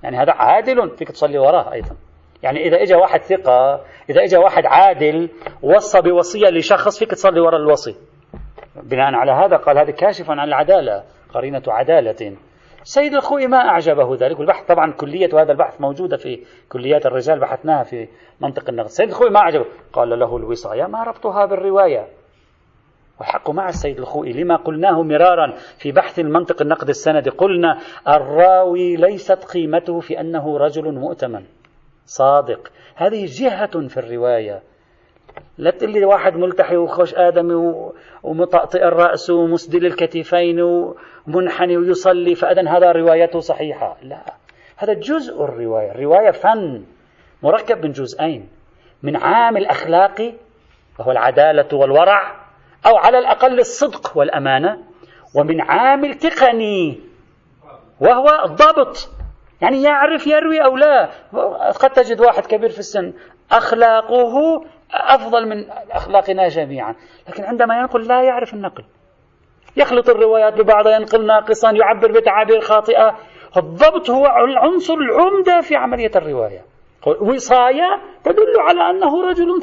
يعني هذا عادل فيك تصلي وراه أيضا. يعني إذا إجا واحد ثقة إذا إجا واحد عادل وصى بوصية لشخص فيك تصلي وراء الوصي. بناء على هذا قال هذا كاشف عن العدالة قرينة عدالة. سيد الخوئي ما أعجبه ذلك؟ والبحث طبعا كلية هذا البحث موجودة في كليات الرجال بحثناها في منطق النقد. سيد الخوئي ما أعجبه. قال له الوصاية ما ربطها بالرواية. والحق مع السيد الخوئي لما قلناه مرارا في بحث المنطق النقد السندي قلنا الراوي ليست قيمته في أنه رجل مؤتمن. صادق. هذه جهة في الرواية. لا تقول لي واحد ملتحي وخش آدمي ومطأطئ الرأس ومسدل الكتفين ومنحني ويصلي فأذن هذا روايته صحيحة. لا. هذا جزء الرواية. الرواية فن. مركب من جزئين. من عامل أخلاقي وهو العدالة والورع أو على الأقل الصدق والأمانة. ومن عامل تقني وهو الضبط. يعني يعرف يروي أو لا. قد تجد واحد كبير في السن. أخلاقه أفضل من أخلاقنا جميعا. لكن عندما ينقل لا يعرف النقل. يخلط الروايات ببعضها ينقل ناقصا يعبر بتعابير خاطئة. الضبط هو العنصر العمدة في عملية الرواية. وصاية تدل على أنه رجل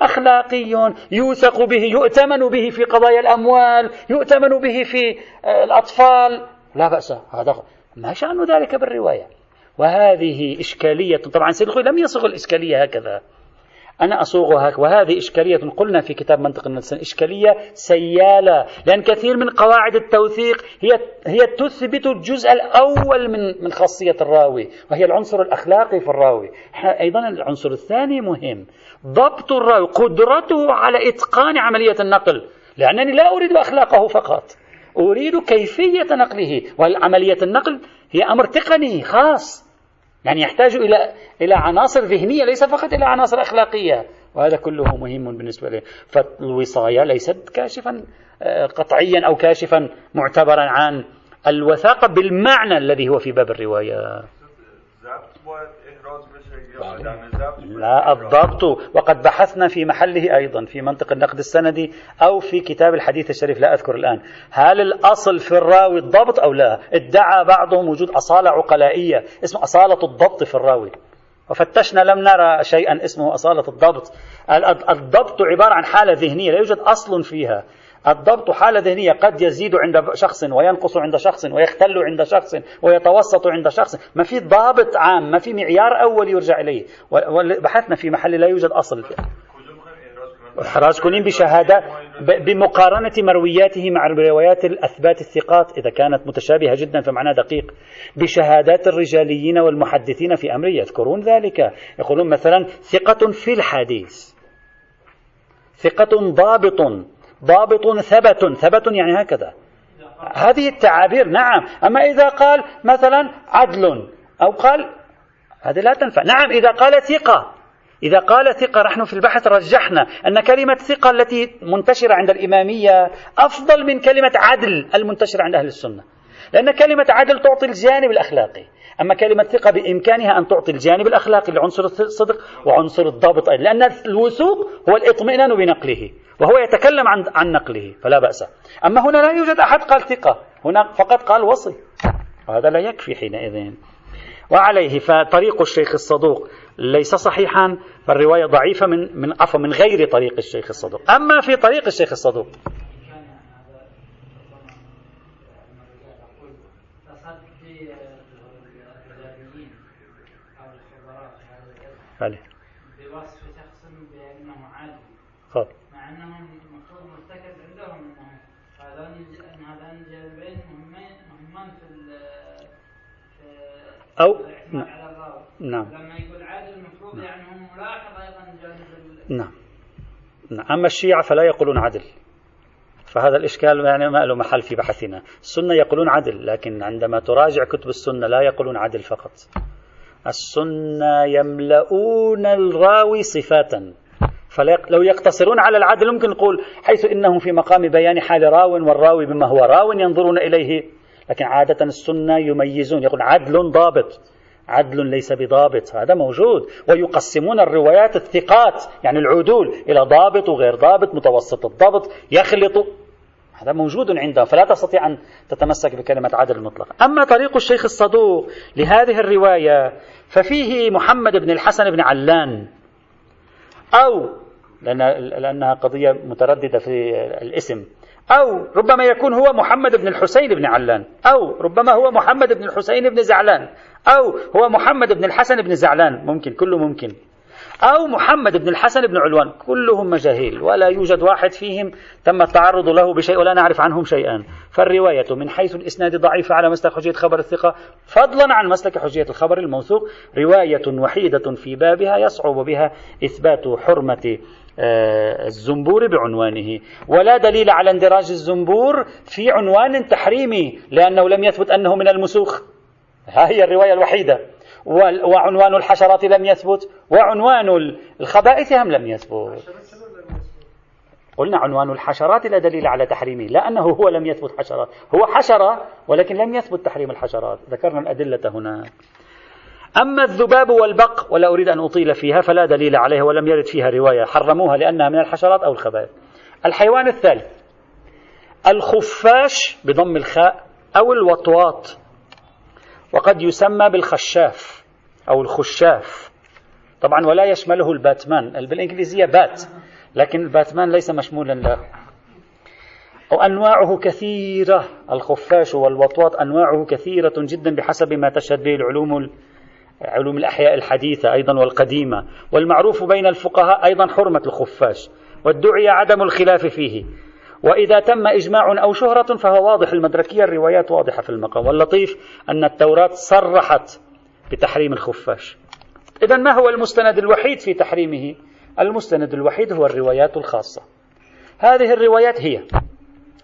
أخلاقي يوثق به يؤتمن به في قضايا الأموال يؤتمن به في آه، الأطفال. لا بأس. هذا ما شأن ذلك بالرواية. وهذه إشكالية طبعا سيد لم يصغ الإشكالية هكذا. أنا أصوغها وهذه إشكالية قلنا في كتاب منطق النفس إشكالية سيالة لأن كثير من قواعد التوثيق هي هي تثبت الجزء الأول من من خاصية الراوي وهي العنصر الأخلاقي في الراوي. أيضا العنصر الثاني مهم. ضبط الراوي قدرته على إتقان عملية النقل لأنني لا أريد أخلاقه فقط. أريد كيفية نقله وعملية النقل هي أمر تقني خاص يعني يحتاج إلى إلى عناصر ذهنية ليس فقط إلى عناصر أخلاقية وهذا كله مهم بالنسبة له فالوصاية ليست كاشفا آه، قطعيا أو كاشفا معتبرا عن الوثاقة بالمعنى الذي هو في باب الرواية. لا الضبط. وقد بحثنا في محله أيضا في منطق النقد السندي أو في كتاب الحديث الشريف لا أذكر الآن. هل الأصل في الراوي الضبط أو لا؟ ادعى بعضهم وجود أصالة عقلائية اسمه أصالة الضبط في الراوي. وفتشنا لم نرى شيئا اسمه أصالة الضبط. الضبط عبارة عن حالة ذهنية لا يوجد أصل فيها. الضبط حالة ذهنية قد يزيد عند شخص وينقص عند شخص ويختل عند شخص ويتوسط عند شخص. ما في ضابط عام ما في معيار أول يرجع إليه. بحثنا في محل لا يوجد أصل. إحراز كونين بشهادة بمقارنة مروياته مع روايات الأثبات الثقات إذا كانت متشابهة جدا فمعنى دقيق. بشهادات الرجاليين والمحدثين في أمره يذكرون ذلك. يقولون مثلا ثقة في الحديث. ثقة ضابط. ضابط ثبت ثبت يعني هكذا. هذه التعابير نعم. أما إذا قال مثلا عدل أو قال هذه لا تنفع. نعم إذا قال ثقة. إذا قال ثقة نحن في البحث رجحنا أن كلمة ثقة التي منتشرة عند الإمامية أفضل من كلمة عدل المنتشرة عند أهل السنة. لأن كلمة عدل تعطي الجانب الأخلاقي. أما كلمة ثقة بإمكانها أن تعطي الجانب الأخلاقي لعنصر الصدق وعنصر الضابط أيضا لأن الوثوق هو الإطمئنان بنقله وهو يتكلم عن عن نقله فلا بأس. أما هنا لا يوجد أحد قال ثقة هنا فقط قال وصي. وهذا لا يكفي حينئذ. وعليه فطريق الشيخ الصدوق ليس صحيحا فالرواية ضعيفة من من عفوا من غير طريق الشيخ الصدوق. أما في طريق الشيخ الصدوق بله بوصف شخص بأنه عادل خب. مع أنهم المفروض مرتكز عندهم أنهم هذان هذان مهمين مهمان في أو نعم. نعم. لما يقول عادل المفروض نعم. يعني هم ملاحظ أيضا جانب نعم. أما الشيعة فلا يقولون عدل. فهذا الإشكال يعني ما له محل في بحثنا. السنة يقولون عدل لكن عندما تراجع كتب السنة لا يقولون عدل فقط. السنة يملؤون الراوي صفاتا. فلو يقتصرون على العدل ممكن نقول حيث إنهم في مقام بيان حال راو والراوي بما هو راو ينظرون إليه. لكن عادة السنة يميزون يقول عدل ضابط. عدل ليس بضابط هذا موجود. ويقسمون الروايات الثقات يعني العدول إلى ضابط وغير ضابط متوسط الضبط يخلط هذا موجود عندهم فلا تستطيع أن تتمسك بكلمة عدل المطلق. أما طريق الشيخ الصدوق لهذه الرواية ففيه محمد بن الحسن بن علان. أو لأن لأنها قضية مترددة في الاسم. أو ربما يكون هو محمد بن الحسين بن علان. أو ربما هو محمد بن الحسين بن زعلان. أو هو محمد بن الحسن بن زعلان. ممكن كله ممكن. أو محمد بن الحسن بن علوان. كلهم مجاهيل ولا يوجد واحد فيهم تم التعرض له بشيء ولا نعرف عنهم شيئا. فالرواية من حيث الإسناد ضعيفة على مسلك حجية خبر الثقة فضلا عن مسلك حجية الخبر الموثوق رواية وحيدة في بابها يصعب بها إثبات حرمة آه، الزنبور بعنوانه. ولا دليل على اندراج الزنبور في عنوان تحريمي لأنه لم يثبت أنه من المسوخ. ها هي الرواية الوحيدة. وعنوان الحشرات لم يثبت وعنوان الخبائث هم لم يثبت. قلنا عنوان الحشرات لا دليل على تحريمه لا أنه هو لم يثبت حشرات. هو حشرة ولكن لم يثبت تحريم الحشرات. ذكرنا الأدلة هنا. أما الذباب والبق ولا أريد أن أطيل فيها فلا دليل عليها ولم يرد فيها رواية. حرموها لأنها من الحشرات أو الخبائث. الحيوان الثالث الخفاش بضم الخاء أو الوطواط. وقد يسمى بالخشاف أو الخشاف. طبعا ولا يشمله الباتمان. بالإنجليزية بات لكن الباتمان ليس مشمولا له. وأنواعه كثيرة. الخفاش والوطواط أنواعه كثيرة جدا بحسب ما تشهد به العلوم علوم الأحياء الحديثة أيضا والقديمة. والمعروف بين الفقهاء أيضا حرمة الخفاش وادعي عدم الخلاف فيه. وإذا تم إجماع أو شهرة فهو واضح. المدركية الروايات واضحة في المقام. واللطيف أن التوراة صرحت بتحريم الخفاش. إذا ما هو المستند الوحيد في تحريمه؟ المستند الوحيد هو الروايات الخاصة. هذه الروايات هي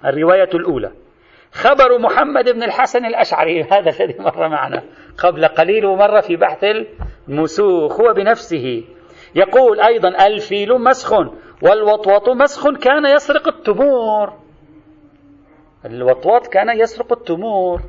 الرواية الأولى. خبر محمد بن الحسن الأشعري. (laughs) هذا الذي مر معنا قبل قليل ومر في بحث المسوخ هو بنفسه يقول أيضا الفيل مسخ. والوطوط مسخ كان يسرق التمور. الوطواط كان يسرق التمور.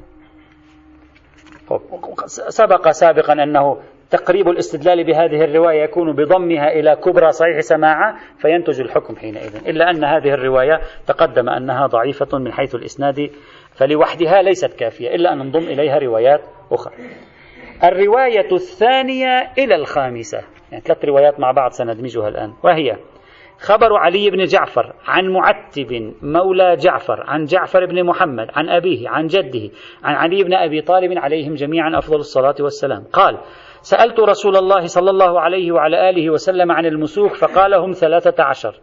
سبق سابقا أنه تقريب الاستدلال بهذه الرواية يكون بضمها إلى كبرى صحيح سماعة فينتج الحكم حينئذ. إلا أن هذه الرواية تقدم أنها ضعيفة من حيث الإسناد فلوحدها ليست كافية إلا أن ننضم إليها روايات أخرى. الرواية الثانية إلى الخامسة. يعني ثلاث روايات مع بعض سندمجها الآن. وهي خبر علي بن جعفر عن معتب مولى جعفر عن جعفر بن محمد عن أبيه عن جده عن علي بن أبي طالب عليهم جميعا أفضل الصلاة والسلام. قال سألت رسول الله صلى الله عليه وعلى آله وسلم عن المسوخ فقال هم ثلاثة عشر.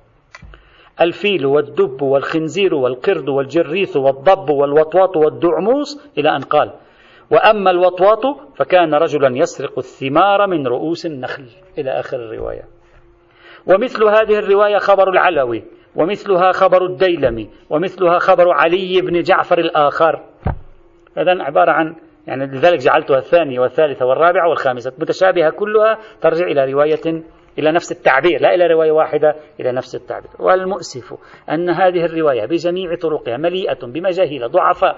الفيل والدب والخنزير والقرد والجريث والضب والوطواط والدعموس إلى أن قال وأما الوطواط فكان رجلا يسرق الثمار من رؤوس النخل. إلى آخر الرواية. ومثل هذه الرواية خبر العلوي ومثلها خبر الديلمي ومثلها خبر علي بن جعفر الآخر. إذا عبارة عن يعني لذلك جعلتها الثانية والثالثة والرابعة والخامسة متشابهة كلها ترجع إلى رواية إلى نفس التعبير لا إلى رواية واحدة إلى نفس التعبير. والمؤسف أن هذه الرواية بجميع طرقها مليئة بمجاهيل ضعفاء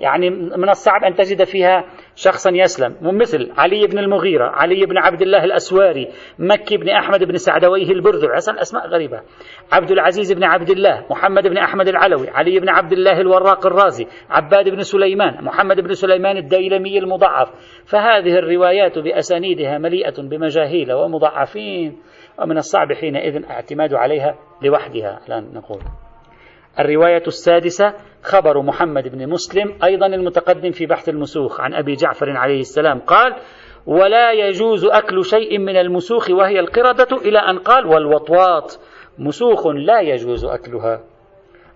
يعني من الصعب أن تجد فيها شخصا يسلم. مثل علي بن المغيرة علي بن عبد الله الأسواري مكي بن أحمد بن سعدويه البرذع أصلا أسماء غريبة. عبد العزيز بن عبد الله محمد بن أحمد العلوي علي بن عبد الله الوراق الرازي عباد بن سليمان محمد بن سليمان الديلمي المضعف. فهذه الروايات بأسانيدها مليئة بمجاهيل ومضعفين ومن الصعب حينئذ اعتماد عليها لوحدها. الآن نقول الرواية السادسة خبر محمد بن مسلم أيضا المتقدم في بحث المسوخ عن أبي جعفر عليه السلام قال ولا يجوز أكل شيء من المسوخ وهي القردة إلى أن قال والوطواط مسوخ لا يجوز أكلها.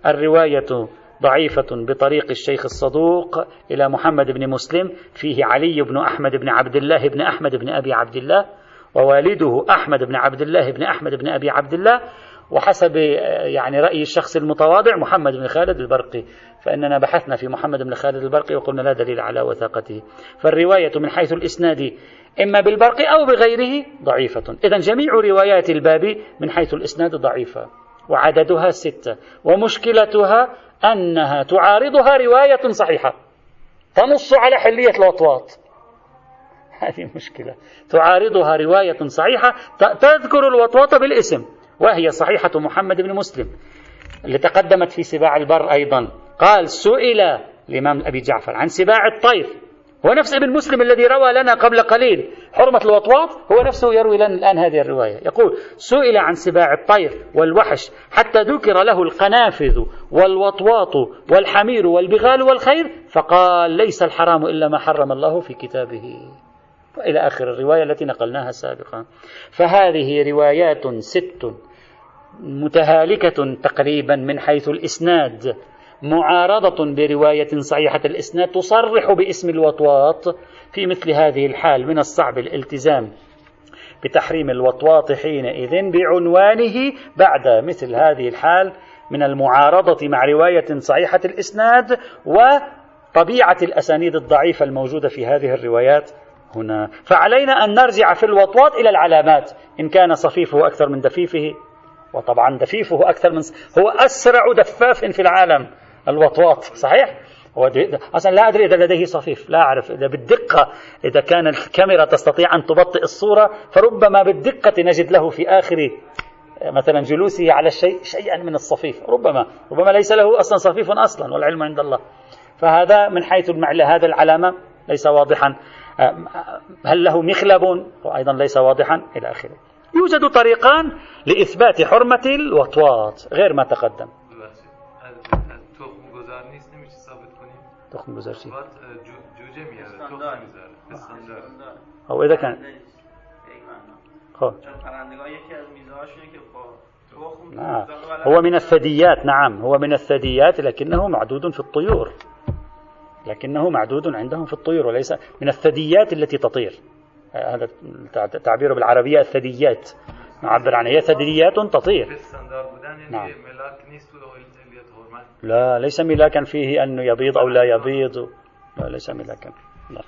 الرواية ضعيفة بطريق الشيخ الصدوق إلى محمد بن مسلم فيه علي بن أحمد بن عبد الله بن أحمد بن أبي عبد الله ووالده أحمد بن عبد الله بن أحمد بن أبي عبد الله وحسب يعني رأي الشخص المتواضع محمد بن خالد البرقي فإننا بحثنا في محمد بن خالد البرقي وقلنا لا دليل على وثاقته. فالرواية من حيث الإسناد إما بالبرقي أو بغيره ضعيفة. إذا جميع روايات الباب من حيث الإسناد ضعيفة وعددها ستة ومشكلتها أنها تعارضها رواية صحيحة تنص على حلية الوطواط هذه مشكلة. تعارضها رواية صحيحة تذكر الوطوطة بالاسم. وهي صحيحة محمد بن مسلم اللي تقدمت في سباع البر أيضا. قال سئل الإمام أبي جعفر عن سباع الطير هو نفس ابن مسلم الذي روى لنا قبل قليل حرمة الوطواط هو نفسه يروي لنا الآن هذه الرواية. يقول سئل عن سباع الطير والوحش حتى ذكر له القنافذ والوطواط والحمير والبغال والخير فقال ليس الحرام إلا ما حرم الله في كتابه. إلى آخر الرواية التي نقلناها سابقا. فهذه روايات ست متهالكة تقريبا من حيث الإسناد معارضة برواية صحيحة الإسناد تصرح باسم الوطواط في مثل هذه الحال من الصعب الالتزام. بتحريم الوطواط حينئذ بعنوانه بعد مثل هذه الحال من المعارضة مع رواية صحيحة الإسناد وطبيعة الأسانيد الضعيفة الموجودة في هذه الروايات هنا. فعلينا أن نرجع في الوطواط إلى العلامات إن كان صفيفه أكثر من دفيفه وطبعا دفيفه أكثر من هو أسرع دفاف في العالم الوطواط صحيح؟ هو أصلا لا أدري إذا لديه صفيف لا أعرف إذا بالدقة إذا كان الكاميرا تستطيع أن تبطئ الصورة فربما بالدقة نجد له في آخر مثلا جلوسه على الشيء شيئا من الصفيف ربما ربما ليس له أصلا صفيف أصلا والعلم عند الله. فهذا من حيث هذا العلامة ليس واضحا. هل له مخلب وأيضا ليس واضحا إلى آخره. يوجد طريقان لإثبات حرمة الوطواط غير ما تقدم. تخم جوجه میاره تخم میذاره خب. خب نعم. هو من الثدييات نعم. هو من الثدييات لكنه معدود في الطيور. لكنه معدود عندهم في الطيور وليس من الثدييات التي تطير. هذا تعبيره بالعربية الثدييات. نعبر عنها. هي ثدييات تطير. نعم. لا ليس ملاكا فيه أنه يبيض أو لا يبيض. لا ليس ملاكا. لا.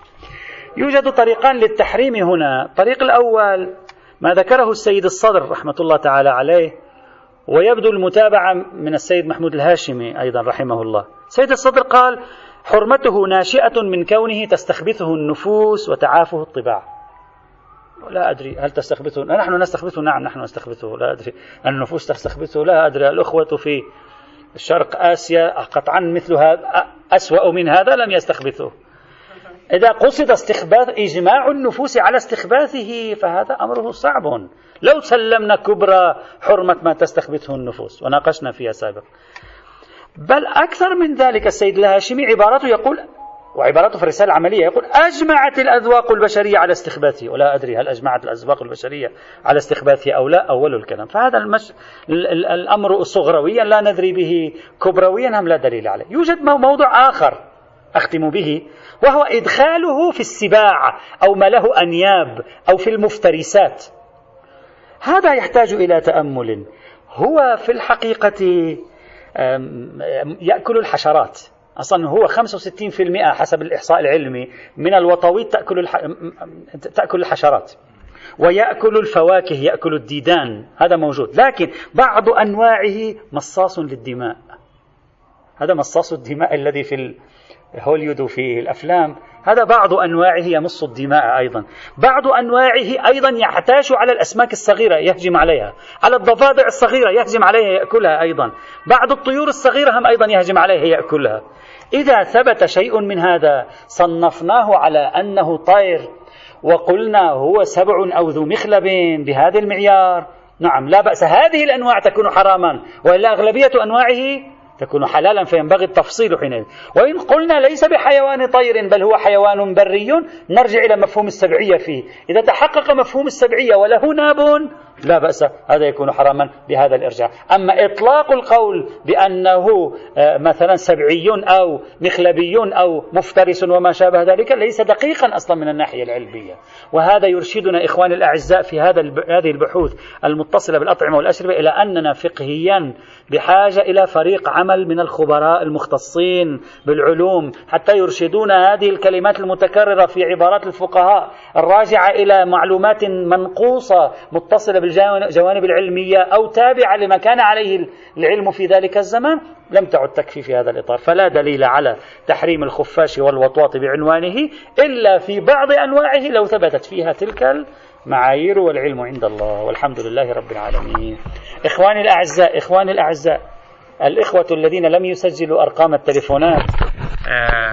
يوجد طريقان للتحريم هنا. الطريق الأول ما ذكره السيد الصدر رحمة الله تعالى عليه ويبدو المتابعة من السيد محمود الهاشمي أيضا رحمه الله. سيد الصدر قال حرمته ناشئة من كونه تستخبثه النفوس وتعافه الطباع. لا أدري هل تستخبثه نحن نستخبثه نعم نحن نستخبثه لا أدري. النفوس تستخبثه لا أدري. الأخوة في شرق آسيا قطعا مثل هذا أسوأ من هذا لم يستخبثه إذا قصد استخباث إجماع النفوس على استخباثه فهذا أمره صعب. لو سلمنا كبرى حرمة ما تستخبثه النفوس وناقشنا فيها سابقا. بل أكثر من ذلك السيد الهاشمي عبارته يقول وعبارته في الرسالة العملية يقول أجمعت الأذواق البشرية على استخباثه ولا أدري هل أجمعت الأذواق البشرية على استخباثه أو لا أول الكلام. فهذا المش... الأمر صغرويا لا ندري به كبرويا هم لا دليل عليه. يوجد موضوع آخر أختم به وهو إدخاله في السباع أو ما له أنياب أو في المفترسات. هذا يحتاج إلى تأمل. هو في الحقيقة يأكل الحشرات. أصلا هو 65% حسب الإحصاء العلمي من الوطويط تأكل, الح... تأكل الحشرات. ويأكل الفواكه يأكل الديدان. هذا موجود. لكن بعض أنواعه مصاص للدماء. هذا مصاص الدماء الذي في هوليود وفي الأفلام. هذا بعض أنواعه يمص الدماء أيضا. بعض أنواعه أيضا يعتاش على الأسماك الصغيرة يهجم عليها. على الضفادع الصغيرة يهجم عليها يأكلها أيضا. بعض الطيور الصغيرة هم أيضا يهجم عليها يأكلها. إذا ثبت شيء من هذا صنفناه على أنه طير وقلنا هو سبع أو ذو مخلب بهذا المعيار. نعم لا بأس. هذه الأنواع تكون حراما وإلا أغلبية أنواعه تكون حلالا فينبغي التفصيل حينئذ. وإن قلنا ليس بحيوان طير بل هو حيوان بري نرجع إلى مفهوم السبعية فيه. إذا تحقق مفهوم السبعية وله ناب لا بأس هذا يكون حراما بهذا الإرجاع. أما إطلاق القول بأنه آه، مثلا سبعي أو مخلبي أو مفترس وما شابه ذلك ليس دقيقا أصلا من الناحية العلمية. وهذا يرشدنا إخواني الأعزاء في هذا هذه البحوث المتصلة بالأطعمة والأشربة إلى أننا فقهيا بحاجة إلى فريق عمل من الخبراء المختصين بالعلوم حتى يرشدونا هذه الكلمات المتكررة في عبارات الفقهاء الراجعة إلى معلومات منقوصة متصلة الجوانب العلمية أو تابعة لما كان عليه العلم في ذلك الزمان لم تعد تكفي في هذا الإطار. فلا دليل على تحريم الخفاش والوطواط بعنوانه إلا في بعض أنواعه لو ثبتت فيها تلك المعايير والعلم عند الله. والحمد لله رب العالمين. إخواني الأعزاء إخواني الأعزاء الإخوة الذين لم يسجلوا أرقام التليفونات. آه